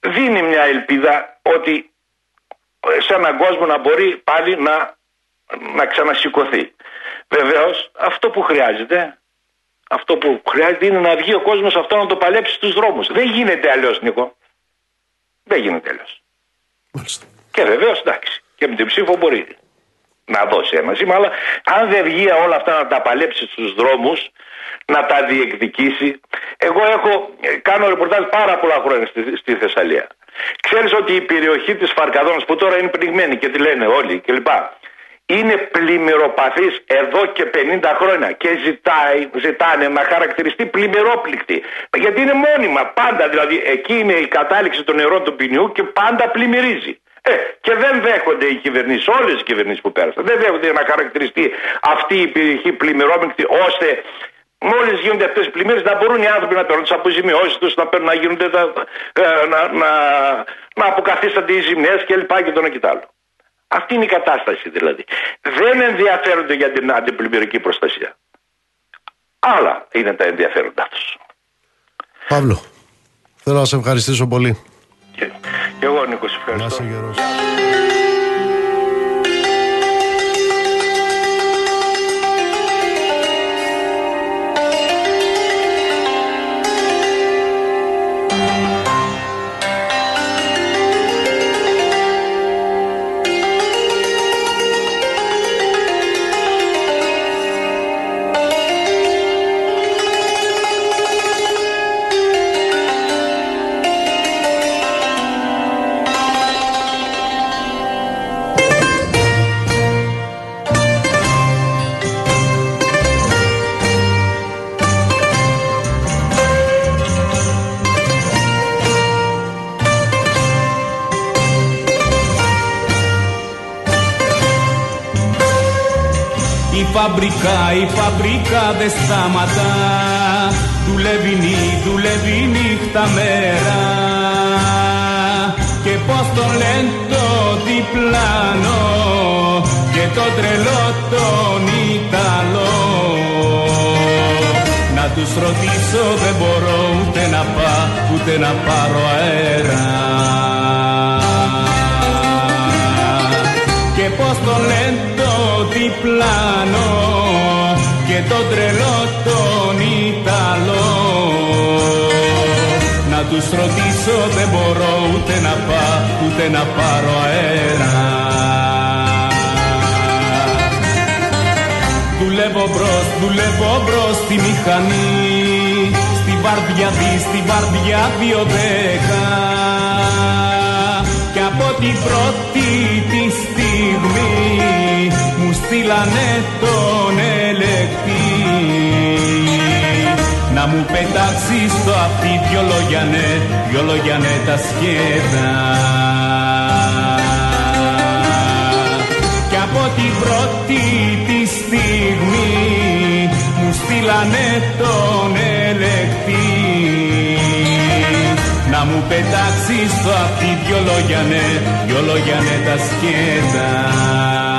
δίνει μια ελπίδα ότι σε έναν κόσμο να μπορεί πάλι να, να ξανασηκωθεί. Βεβαίως αυτό που χρειάζεται Αυτό που χρειάζεται είναι να βγει ο κόσμος αυτό να το παλέψει στους δρόμους. Δεν γίνεται αλλιώς, Νίκο. Δεν γίνεται αλλιώς. Μάλιστα. Και βεβαίως εντάξει. Και με την ψήφο μπορεί να δώσει ένα σήμα, αλλά αν δεν βγει όλα αυτά να τα παλέψει στους δρόμους, να τα διεκδικήσει. Εγώ έχω, ε, κάνω ρεπορτάζ πάρα πολλά χρόνια στη, στη Θεσσαλία. Ξέρεις ότι η περιοχή της Φαρκαδόνας που τώρα είναι πνιγμένη και τη λένε όλοι κλπ. Είναι πλημμυροπαθής εδώ και 50 χρόνια και ζητάει, ζητάνε να χαρακτηριστεί πλημμυρόπληκτη. Γιατί είναι μόνιμα πάντα, δηλαδή εκεί είναι η κατάληξη των νερών του ποινιού και πάντα πλημμυρίζει. Ε, και δεν δέχονται οι κυβερνήσεις, όλες οι κυβερνήσεις που πέρασαν, δεν δέχονται να χαρακτηριστεί αυτή η περιοχή πλημμυρόπληκτη ώστε Μόλις γίνονται αυτές οι πλημμύρες, να μπορούν οι άνθρωποι να παίρνουν τις αποζημιώσεις τους, να, να, γίνονται τα, ε, να, να, να αποκαθίστανται οι ζημιές κλπ. Και, και το ένα και το άλλο. Αυτή είναι η κατάσταση δηλαδή. Δεν ενδιαφέρονται για την αντιπλημμυρική προστασία. Άλλα είναι τα ενδιαφέροντά τους. Παύλο, θέλω να σε ευχαριστήσω πολύ. Και, και εγώ Νίκος, σε Να ευχαριστώ. είσαι γερός. Φαμπρικά, η φαμπρικά δεν σταματά. Δουλεύει νύ, δουλεύει νύχτα μέρα. Και πως τον λένε το διπλάνο Και το τρελό τον Ιταλό Να τους ρωτήσω δεν μπορώ ούτε να πά, ούτε να πάρω αέρα διπλάνο και το τρελό τον Ιταλό. Να τους ρωτήσω δεν μπορώ ούτε να πά ούτε να πάρω αέρα. Δουλεύω μπρος, δουλεύω μπρος στη μηχανή Στη βαρδιά δι, στη βαρδιά δύο δέκα Κι από την πρώτη τη στιγμή Μου στείλανε τον ελεκτή. Να μου πετάξεις στο αυτί δυο λόγια ναι, δυο λόγια ναι τα σκέτα. Κι από την πρώτη τη στιγμή μου στείλανε τον ελεκτή. Να μου πετάξεις στο αυτί δυο λόγια ναι, δυο λόγια ναι τα σκέτα.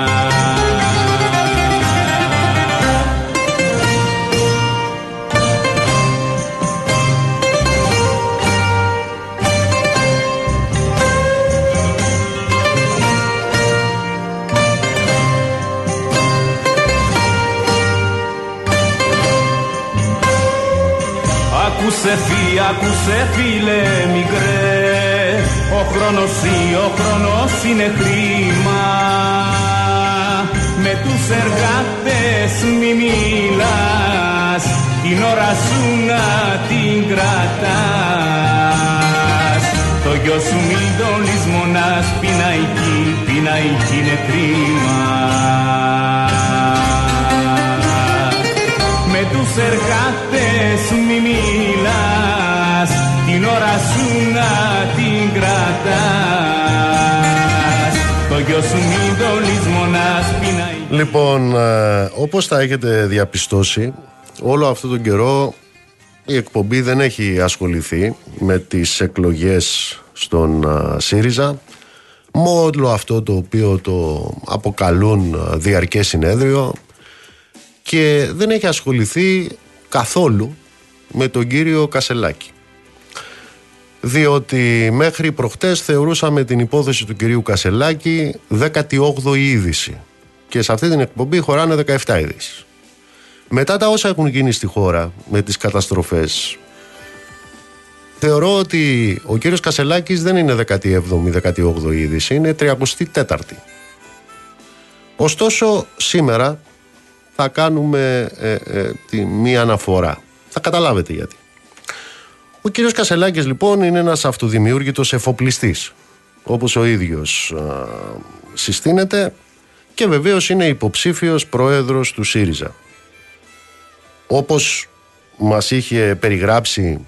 Άκουσε φίλε μικρέ Ο χρόνος ή ο χρόνος είναι χρήμα. Με τους εργάτες μη μιλάς Την ώρα σου να την κρατάς. Το γιο σου μην τον λησμονάς Πεινάει εκεί, πεινάει εκεί είναι κρίμα. Με τους εργάτες μη μιλάς την ώρα σου να την κρατάς το γιο σου μην το λησμονάς πεινάει Λοιπόν, ε, όπως θα έχετε διαπιστώσει, όλο αυτό τον καιρό η εκπομπή δεν έχει ασχοληθεί με τις εκλογές στον ε, ΣΥΡΙΖΑ. Μόνο αυτό το οποίο το αποκαλούν ε, διαρκές συνέδριο και δεν έχει ασχοληθεί καθόλου με τον κύριο Κασελάκη. Διότι μέχρι προχτές θεωρούσαμε την υπόθεση του κυρίου Κασελάκη 18η είδηση. Και σε αυτή την εκπομπή χωράνε 17 ειδήσει. Μετά τα όσα έχουν γίνει στη χώρα με τις καταστροφές θεωρώ ότι ο κύριος Κασελάκης δεν είναι 17η, 18η είδηση, είναι 34η. Ωστόσο σήμερα θα κάνουμε ε, ε, τη, μία αναφορά. Θα καταλάβετε γιατί. Ο κύριος Κασελάκης λοιπόν είναι ένας αυτοδημιούργητος εφοπλιστής όπως ο ίδιος α, συστήνεται και βεβαίως είναι υποψήφιος πρόεδρος του ΣΥΡΙΖΑ. Όπως μας είχε περιγράψει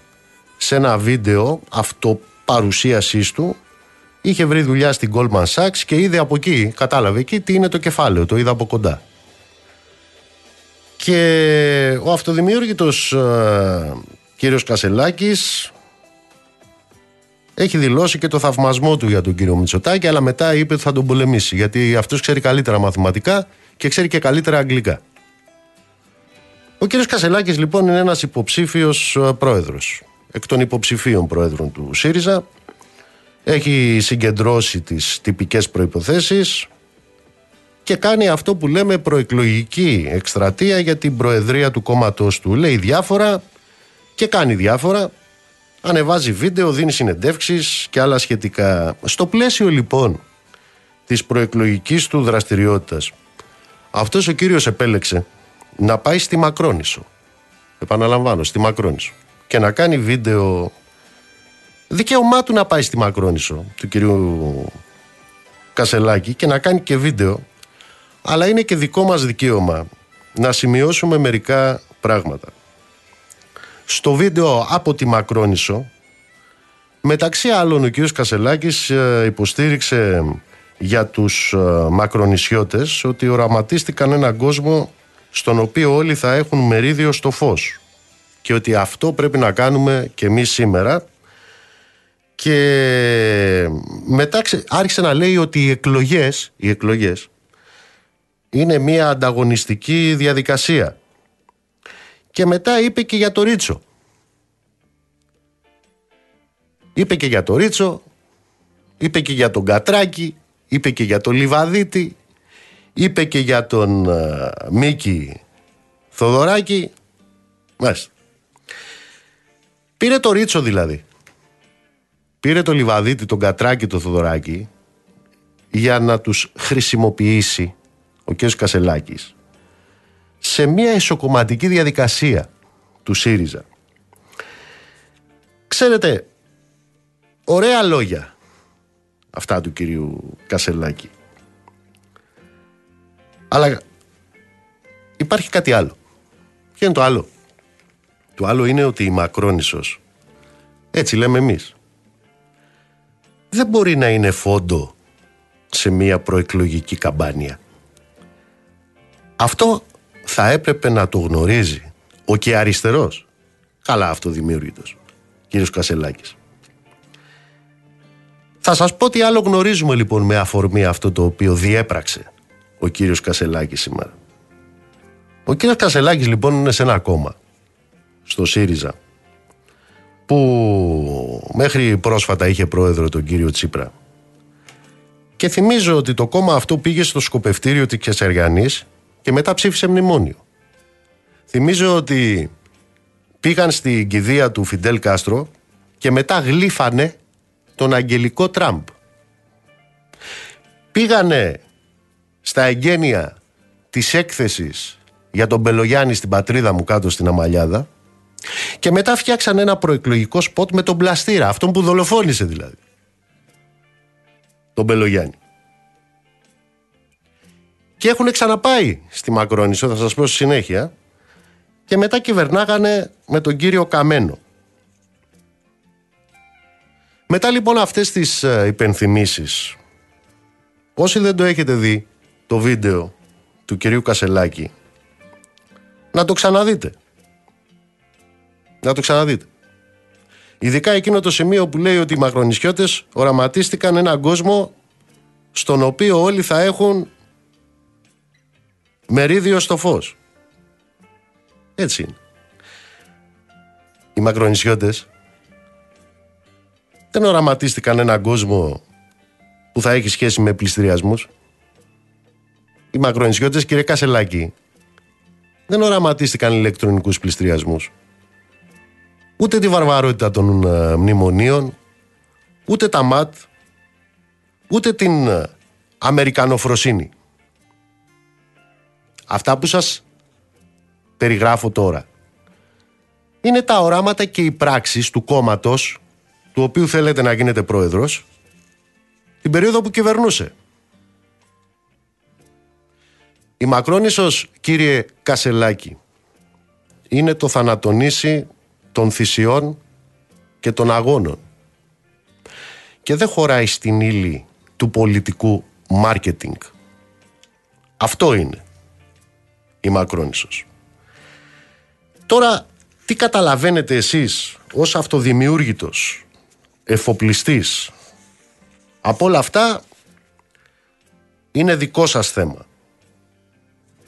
σε ένα βίντεο αυτοπαρουσίασής του είχε βρει δουλειά στην Goldman Sachs και είδε από εκεί, κατάλαβε εκεί τι είναι το κεφάλαιο, το είδε από κοντά. Και ο αυτοδημιούργητος ε, κύριος Κασελάκης έχει δηλώσει και το θαυμασμό του για τον κύριο Μητσοτάκη, αλλά μετά είπε ότι θα τον πολεμήσει, γιατί αυτός ξέρει καλύτερα μαθηματικά και ξέρει και καλύτερα αγγλικά. Ο κύριος Κασελάκης λοιπόν είναι ένας υποψήφιος ε, πρόεδρος, εκ των υποψηφίων πρόεδρων του ΣΥΡΙΖΑ, έχει συγκεντρώσει τις τυπικές προϋποθέσεις και κάνει αυτό που λέμε προεκλογική εκστρατεία για την προεδρία του κόμματος του. Λέει διάφορα και κάνει διάφορα, ανεβάζει βίντεο, δίνει συνεντεύξεις και άλλα σχετικά. Στο πλαίσιο λοιπόν της προεκλογικής του δραστηριότητας, αυτός ο κύριος επέλεξε να πάει στη Μακρόνισο. Επαναλαμβάνω, στη Μακρόνισο. Και να κάνει βίντεο δικαίωμά του να πάει στη Μακρόνισο του κυρίου Κασελάκη και να κάνει και βίντεο αλλά είναι και δικό μας δικαίωμα να σημειώσουμε μερικά πράγματα. Στο βίντεο από τη Μακρόνισο μεταξύ άλλων ο κύριος Κασελάκης ε, υποστήριξε για τους ε, μακρονισιώτες ότι οραματίστηκαν έναν κόσμο στον οποίο όλοι θα έχουν μερίδιο στο φως και ότι αυτό πρέπει να κάνουμε και εμείς σήμερα και μετά άρχισε να λέει ότι οι εκλογές, οι εκλογές είναι μια ανταγωνιστική διαδικασία. Και μετά είπε και για το Ρίτσο. Είπε και για το Ρίτσο, είπε και για τον Κατράκη, είπε και για τον Λιβαδίτη, είπε και για τον uh, Μίκη Θοδωράκη. Μάλιστα. Πήρε το Ρίτσο δηλαδή πήρε το Λιβαδίτη, τον Κατράκη, τον Θοδωράκη για να τους χρησιμοποιήσει ο κ. Κασελάκης σε μια ισοκομματική διαδικασία του ΣΥΡΙΖΑ. Ξέρετε, ωραία λόγια αυτά του κυρίου Κασελάκη. Αλλά υπάρχει κάτι άλλο. Ποιο είναι το άλλο. Το άλλο είναι ότι η Μακρόνισσος, έτσι λέμε εμείς, δεν μπορεί να είναι φόντο σε μια προεκλογική καμπάνια. Αυτό θα έπρεπε να το γνωρίζει ο και αριστερός, καλά αυτοδημιούργητος, κύριος Κασελάκης. Θα σας πω τι άλλο γνωρίζουμε λοιπόν με αφορμή αυτό το οποίο διέπραξε ο κύριος Κασελάκης σήμερα. Ο κύριος Κασελάκης λοιπόν είναι σε ένα κόμμα, στο ΣΥΡΙΖΑ, που μέχρι πρόσφατα είχε πρόεδρο τον κύριο Τσίπρα. Και θυμίζω ότι το κόμμα αυτό πήγε στο σκοπευτήριο της Καισαριανής και μετά ψήφισε μνημόνιο. Θυμίζω ότι πήγαν στην κηδεία του Φιντέλ Κάστρο και μετά γλύφανε τον αγγελικό Τραμπ. Πήγανε στα εγκαίνια της έκθεσης για τον Μπελογιάννη στην πατρίδα μου κάτω στην Αμαλιάδα και μετά φτιάξαν ένα προεκλογικό σποτ με τον Πλαστήρα, αυτόν που δολοφόνησε δηλαδή. Τον Μπελογιάννη. Και έχουν ξαναπάει στη Μακρόνισο, θα σας πω στη συνέχεια, και μετά κυβερνάγανε με τον κύριο Καμένο. Μετά λοιπόν αυτές τις ε, υπενθυμίσεις, όσοι δεν το έχετε δει, το βίντεο του κυρίου Κασελάκη, να το ξαναδείτε. Να το ξαναδείτε. Ειδικά εκείνο το σημείο που λέει ότι οι μακρονισιώτες οραματίστηκαν έναν κόσμο στον οποίο όλοι θα έχουν μερίδιος στο φως. Έτσι είναι. Οι μακρονισιώτες δεν οραματίστηκαν έναν κόσμο που θα έχει σχέση με πληστηριασμούς. Οι μακρονισιώτες, κύριε Κασελάκη, δεν οραματίστηκαν ηλεκτρονικούς πληστριασμούς. Ούτε τη βαρβαρότητα των ε, μνημονίων, ούτε τα ΜΑΤ, ούτε την ε, Αμερικανοφροσύνη. Αυτά που σας περιγράφω τώρα είναι τα οράματα και οι πράξεις του κόμματος του οποίου θέλετε να γίνετε πρόεδρος την περίοδο που κυβερνούσε. Η Μακρόνισσος, κύριε Κασελάκη, είναι το θανατονίσι των θυσιών και των αγώνων. Και δεν χωράει στην ύλη του πολιτικού μάρκετινγκ. Αυτό είναι η Μακρόνισσος. Τώρα, τι καταλαβαίνετε εσείς ως αυτοδημιούργητος, εφοπλιστής; Από όλα αυτά είναι δικό σας θέμα.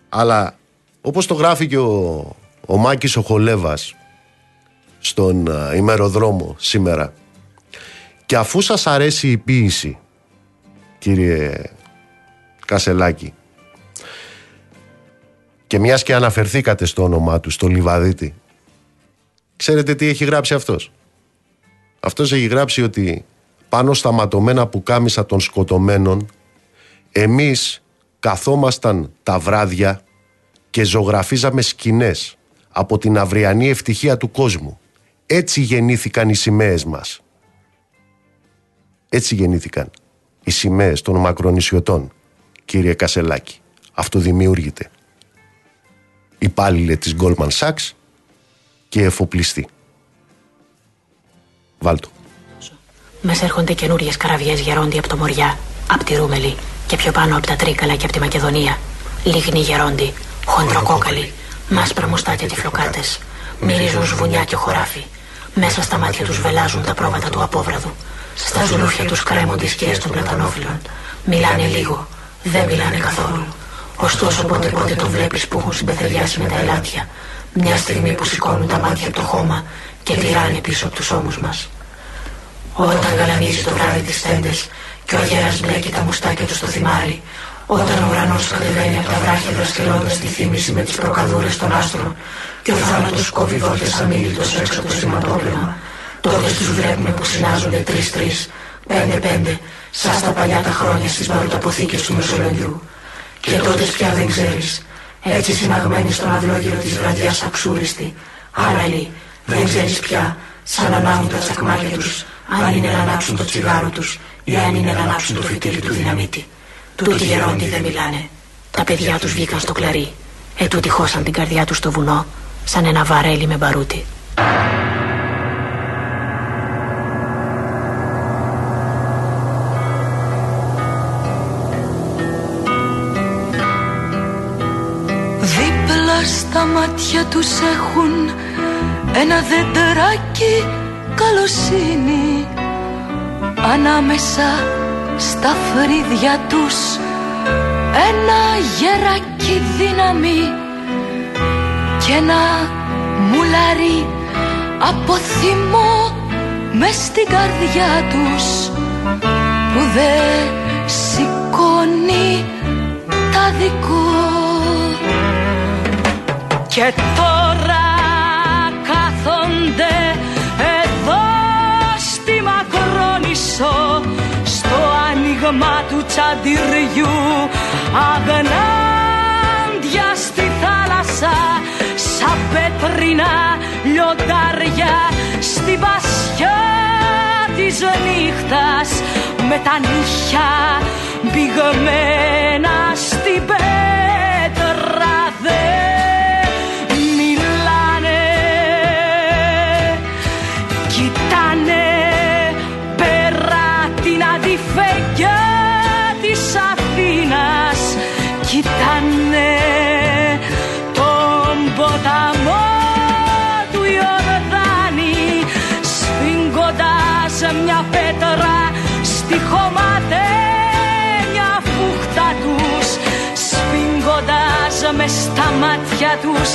Αλλά όπως το γράφει και ο, ο Μάκης ο Χολέβας στον ημεροδρόμο σήμερα και αφού σας αρέσει η ποίηση κύριε Κασελάκη και μιας και αναφερθήκατε στο όνομά του, στο Λιβαδίτη ξέρετε τι έχει γράψει αυτός; Αυτός έχει γράψει ότι πάνω στα ματωμένα πουκάμισα των σκοτωμένων εμείς καθόμασταν τα βράδια και ζωγραφίζαμε σκηνές από την αυριανή ευτυχία του κόσμου. Έτσι γεννήθηκαν οι σημαίες μας. Έτσι γεννήθηκαν οι σημαίες των μακρονησιωτών, κύριε Κασελάκη. Αυτό δημιούργηται. Υπάλληλε της Goldman Sachs και εφοπλιστή. Βάλτο. Μέσα έρχονται καινούριες καραβιές γερόντι από το Μοριά, από τη Ρούμελη και πιο πάνω από τα Τρίκαλα και από τη Μακεδονία. Λίγνοι γερόντι, χοντροκόκαλοι, μάσπρα μουστάκια τυφλοκάτες. Μυρίζουν σβουνιά και χωράφι. Μέσα στα μάτια τους βελάζουν τα πρόβατα του απόβραδου. Στα ζουλούφια τους κρέμονται οι σκιές των πλατανόφιλων. Μιλάνε λίγο, δεν μιλάνε καθόλου. Ωστόσο πότε πότε το βλέπεις που έχουν συμπεθεριάσει με τα ελάτια. Μια στιγμή που σηκώνουν τα μάτια από το χώμα και τυράνε πίσω από τους ώμους μας. Όταν γαλανίζει το βράδυ τις τέντες και ο αγέρας μπλέκει τα μουστάκια του στο θυμάρι, όταν ο ουρανός κατεβαίνει από τα βράχια δρασκελώντας τη θύμηση με τις προκαδούρες των άστρων και ο θάνατος κόβει βόλτες αμήλυτος έξω από το σηματόπλευμα, τότε τους βλέπουμε που συνάζονται τρεις-τρεις, πέντε-πέντε, σαν στα παλιά τα χρόνια στις μαροταποθήκες του Μεσολογιού. Και τότε πια δεν ξέρεις, έτσι συναγμένοι στον αυλόγυρο της βραδιάς αξούριστη, άλλαλοι, δεν ξέρεις πια, σαν ανάβουν τα τσακμάκια τους, αν είναι να ανάψουν το τσιγάρο τους ή αν είναι να ανάψουν το φυτίλι του δυναμίτη. Τούτοι γερόντι δεν μιλάνε. Τα παιδιά τους βγήκαν στο κλαρί. Ετούτοι χώσαν την καρδιά τους στο βουνό, σαν ένα βαρέλι με μπαρούτι. Μάτια τους έχουν ένα δεντεράκι καλοσύνη Ανάμεσα στα φρύδια τους. Ένα γεράκι δύναμη και ένα μουλάρι από θυμό μες στην καρδιά τους που δε σηκώνει τα δικό και τώρα κάθονται εδώ στη Μακρόνισσο στο άνοιγμα του τσαντιριού αγνάντια στη θάλασσα σαν πέτρινα λιοντάρια στην πασιά της νύχτας με τα νύχια μπηγμένα στην πέτρα με στα μάτια τους.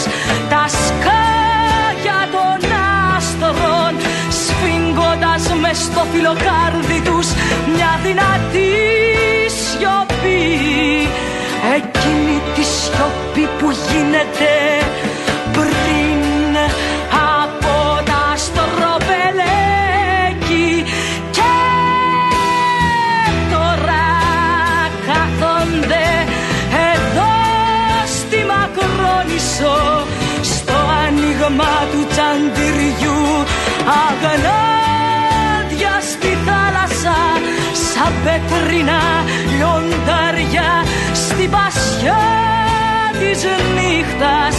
Τα σκάγια των άστρων σφίγγοντας με στο φιλοκάρδι τους μια δυνατή σιωπή. Εκείνη τη σιωπή που γίνεται μαντυριού στη θάλασσα σαν πετρινά λιοντάρια στην πασιά της νύχτας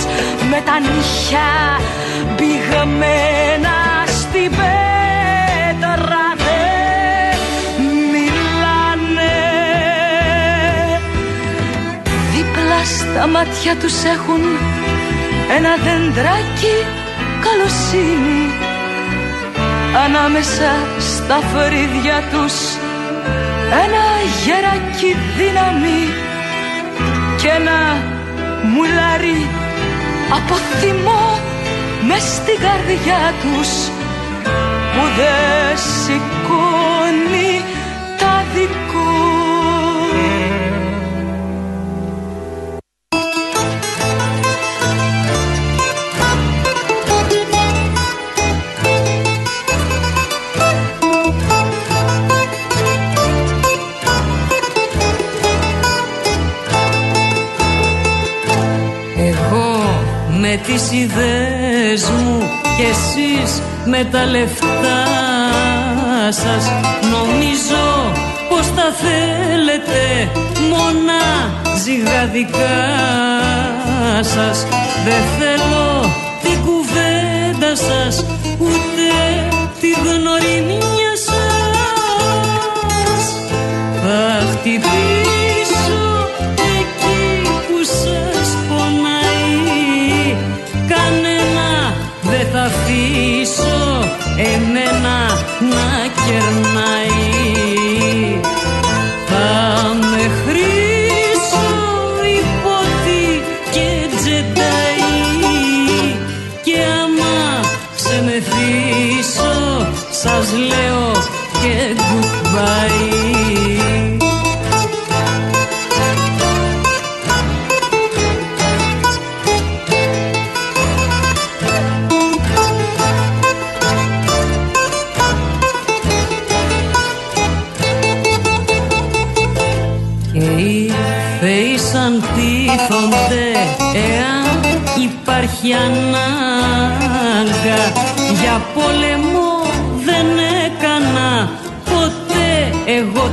με τα νύχια πηγαμένα στην πέτρα μιλάνε. Δίπλα στα μάτια τους έχουν ένα δεντράκι καλοσύνη ανάμεσα στα φρύδια τους. Ένα γεράκι δύναμη και ένα μουλάρι από θυμό μες στην καρδιά τους που δεν σηκώνει με τις ιδέες μου και εσείς με τα λεφτά σας. Νομίζω πως τα θέλετε μόνα ζυγαδικά σας. Δεν θέλω την κουβέντα σας ούτε τη γνωριμία σας. Θα χτυπήσω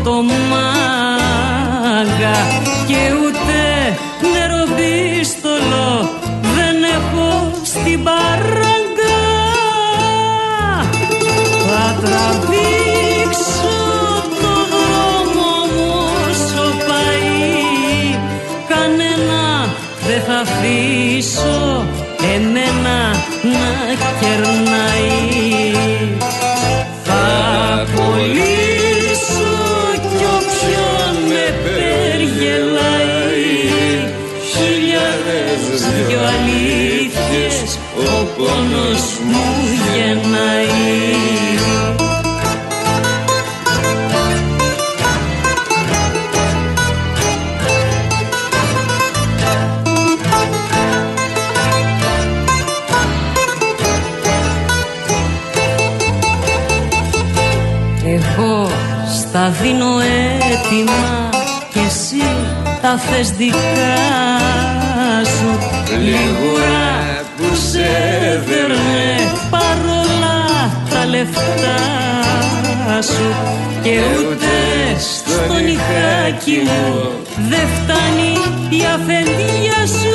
το μάγκα Και ούτε νεροπίστολο δεν έχω στην παράγκα Θα τραβήξω το δρόμο μου όσο πάει. Κανένα δεν θα αφήσω δυο αλήθειες ο πόνος μου γεννάει Εγώ στα δίνω έτοιμα και εσύ τα θες δικά σου Λίγουρα που σε δέρνε παρόλα τα λεφτά σου. Και ούτε στο νυχάκι μου δεν φτάνει η αφεντία σου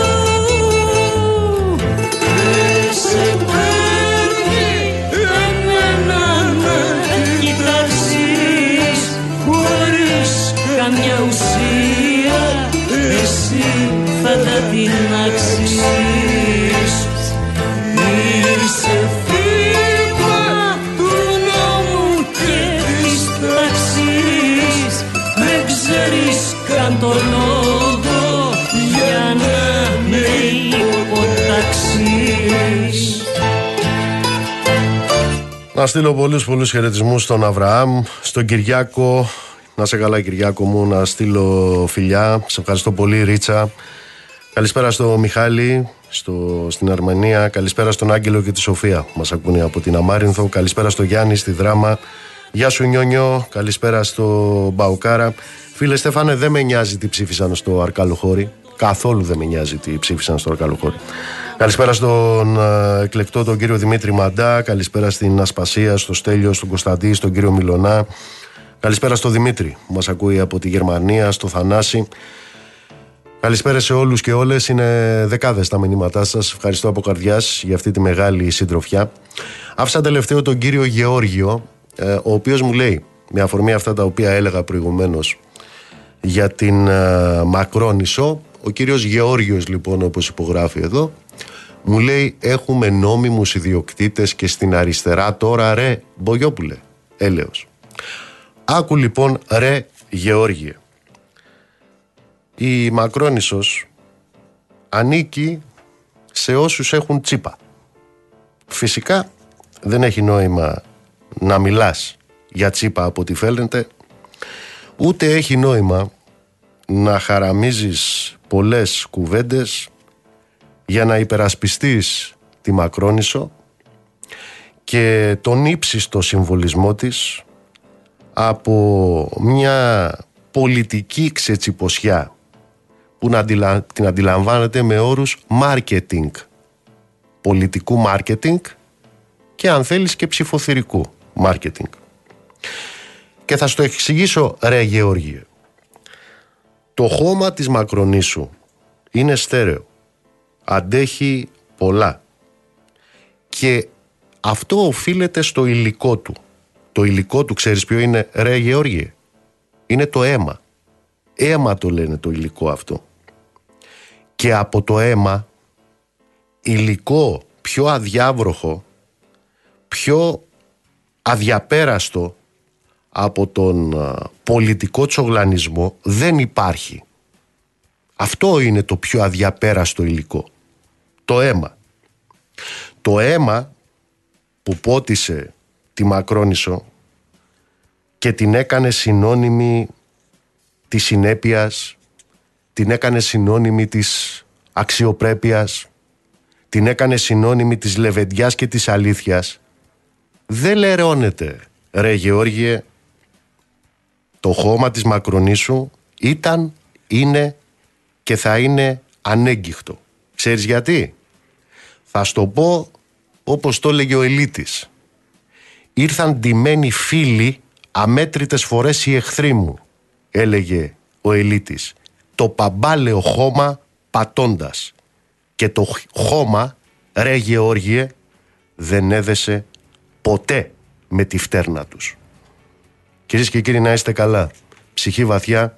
Να στείλω πολλούς πολλούς χαιρετισμούς στον Αβραάμ, στον Κυριάκο. Να σε καλά Κυριάκο μου, να στείλω φιλιά. Σε ευχαριστώ πολύ Ρίτσα. Καλησπέρα στο Μιχάλη, στο, στην Αρμενία. Καλησπέρα στον Άγγελο και τη Σοφία. Μας ακούνε από την Αμάρινθο. Καλησπέρα στο Γιάννη στη Δράμα. Γεια σου Νιόνιο. Καλησπέρα στο Μπαουκάρα. Φίλε Στέφανε, δεν με νοιάζει τι ψήφισαν στο Αρκαλοχώρι. Καθόλου δεν με νοιάζει τι ψήφισαν στο Αρκαλοχώρι. Καλησπέρα στον ε, εκλεκτό τον κύριο Δημήτρη Μαντά. Καλησπέρα στην Ασπασία, στο Στέλιο, στον Κωνσταντή, στον κύριο Μιλονά. Καλησπέρα στο Δημήτρη, που μας ακούει από τη Γερμανία, στο Θανάση. Καλησπέρα σε όλους και όλες, είναι δεκάδες τα μηνύματά σας. Ευχαριστώ από καρδιάς για αυτή τη μεγάλη συντροφιά. Άφησα τελευταίο τον κύριο Γεώργιο, ε, ο οποίος μου λέει, με αφορμή αυτά τα οποία έλεγα προηγουμένως, για την ε, Μακρόνισο, ο κύριος Γεώργιος λοιπόν όπως υπογράφει εδώ, μου λέει έχουμε νόμιμους ιδιοκτήτες και στην αριστερά τώρα ρε Μπογιόπουλε, έλεος. Άκου λοιπόν ρε Γεώργιε. Η Μακρόνισσος ανήκει σε όσους έχουν τσίπα. Φυσικά δεν έχει νόημα να μιλάς για τσίπα από ό,τι φαίνεται, ούτε έχει νόημα να χαραμίζεις πολλές κουβέντες για να υπερασπιστείς τη Μακρόνισσο και τον ύψιστο συμβολισμό της από μια πολιτική ξετσιποσιά που να την αντιλαμβάνεται με όρους marketing, πολιτικού marketing και αν θέλεις και ψηφοθυρικού marketing. Και θα σου το εξηγήσω ρε Γεώργιε. Το χώμα της Μακρονήσου είναι στέρεο. Αντέχει πολλά. Και αυτό οφείλεται στο υλικό του. Το υλικό του ξέρεις ποιο είναι ρε Γεώργιε; Είναι το αίμα. Αίμα το λένε το υλικό αυτό. Και από το αίμα υλικό πιο αδιάβροχο, πιο αδιαπέραστο από τον πολιτικό τσογλανισμό δεν υπάρχει. Αυτό είναι το πιο αδιαπέραστο υλικό. Το αίμα. Το αίμα που πότισε τη Μακρόνισο και την έκανε συνώνυμη της συνέπειας, την έκανε συνώνυμη της αξιοπρέπειας, την έκανε συνώνυμη της λεβεντιάς και της αλήθειας, δεν λερώνεται, ρε Γεώργιε, το χώμα της Μακρονήσου ήταν, είναι και θα είναι ανέγκυχτο. Ξέρεις γιατί; Θα στο πω όπως το έλεγε ο Ελίτης. Ήρθαν ντυμένοι φίλοι αμέτρητες φορές οι εχθροί μου, έλεγε ο Ελίτης. Το παμπάλαιο χώμα πατώντας. Και το χώμα, ρε Γεώργιε, δεν έδεσε ποτέ με τη φτέρνα τους. Κυρίες και κύριοι, να είστε καλά. Ψυχή βαθιά.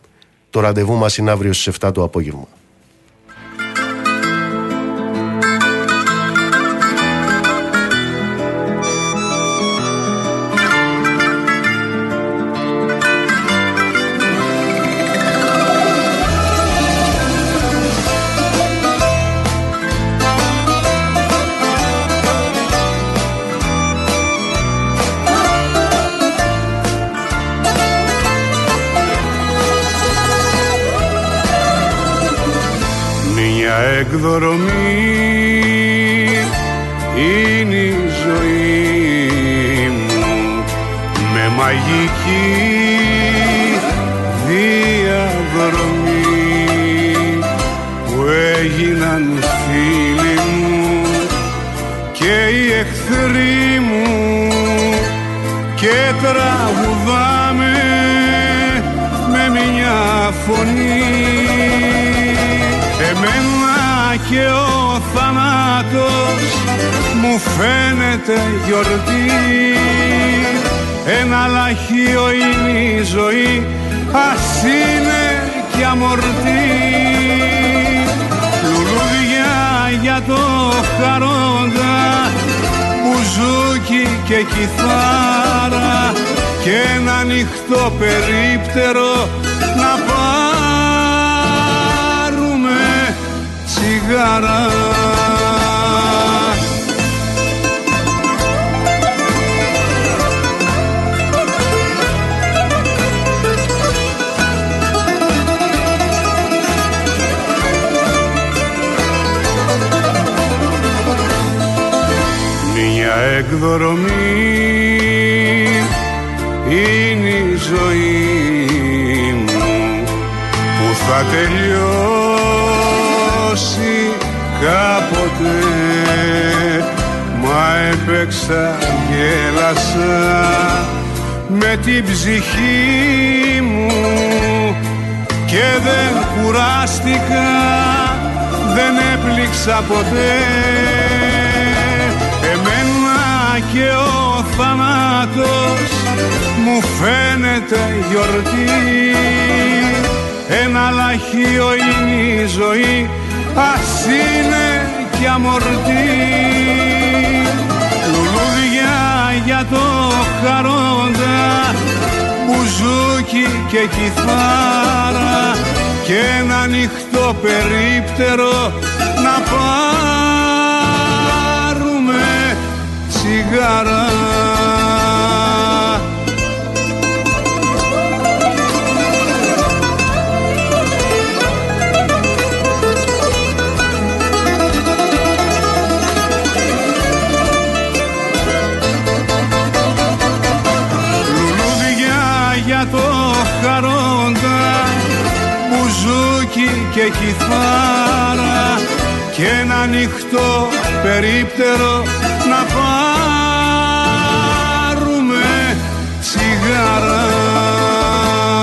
Το ραντεβού μας είναι αύριο στις 7 το απόγευμα. Μια εκδρομή είναι η ζωή μου με μαγική διαδρομή που έγιναν φίλοι μου και οι εχθροί μου και τραγουδάμε και ο θανάτος μου φαίνεται γιορτή. Ένα λαχείο είναι η ζωή ας είναι και αμορτή. Λουλούδια για το χαρόντα μπουζούκι και κιθάρα και ένα ανοιχτό περίπτερο τσιγάρα. Μια εκδρομή μα έπαιξα, γέλασα με την ψυχή μου και δεν κουράστηκα, δεν έπληξα ποτέ. Εμένα και ο θάνατος μου φαίνεται γιορτή. Ένα λαχείο είναι η ζωή ας είναι κι αμορτή. λουλούδια για το χαρόντα μπουζούκι και κιθάρα και ένα ανοιχτό περίπτερο να πάρουμε τσιγάρα και κιθάρα και ένα ανοιχτό περίπτερο να πάει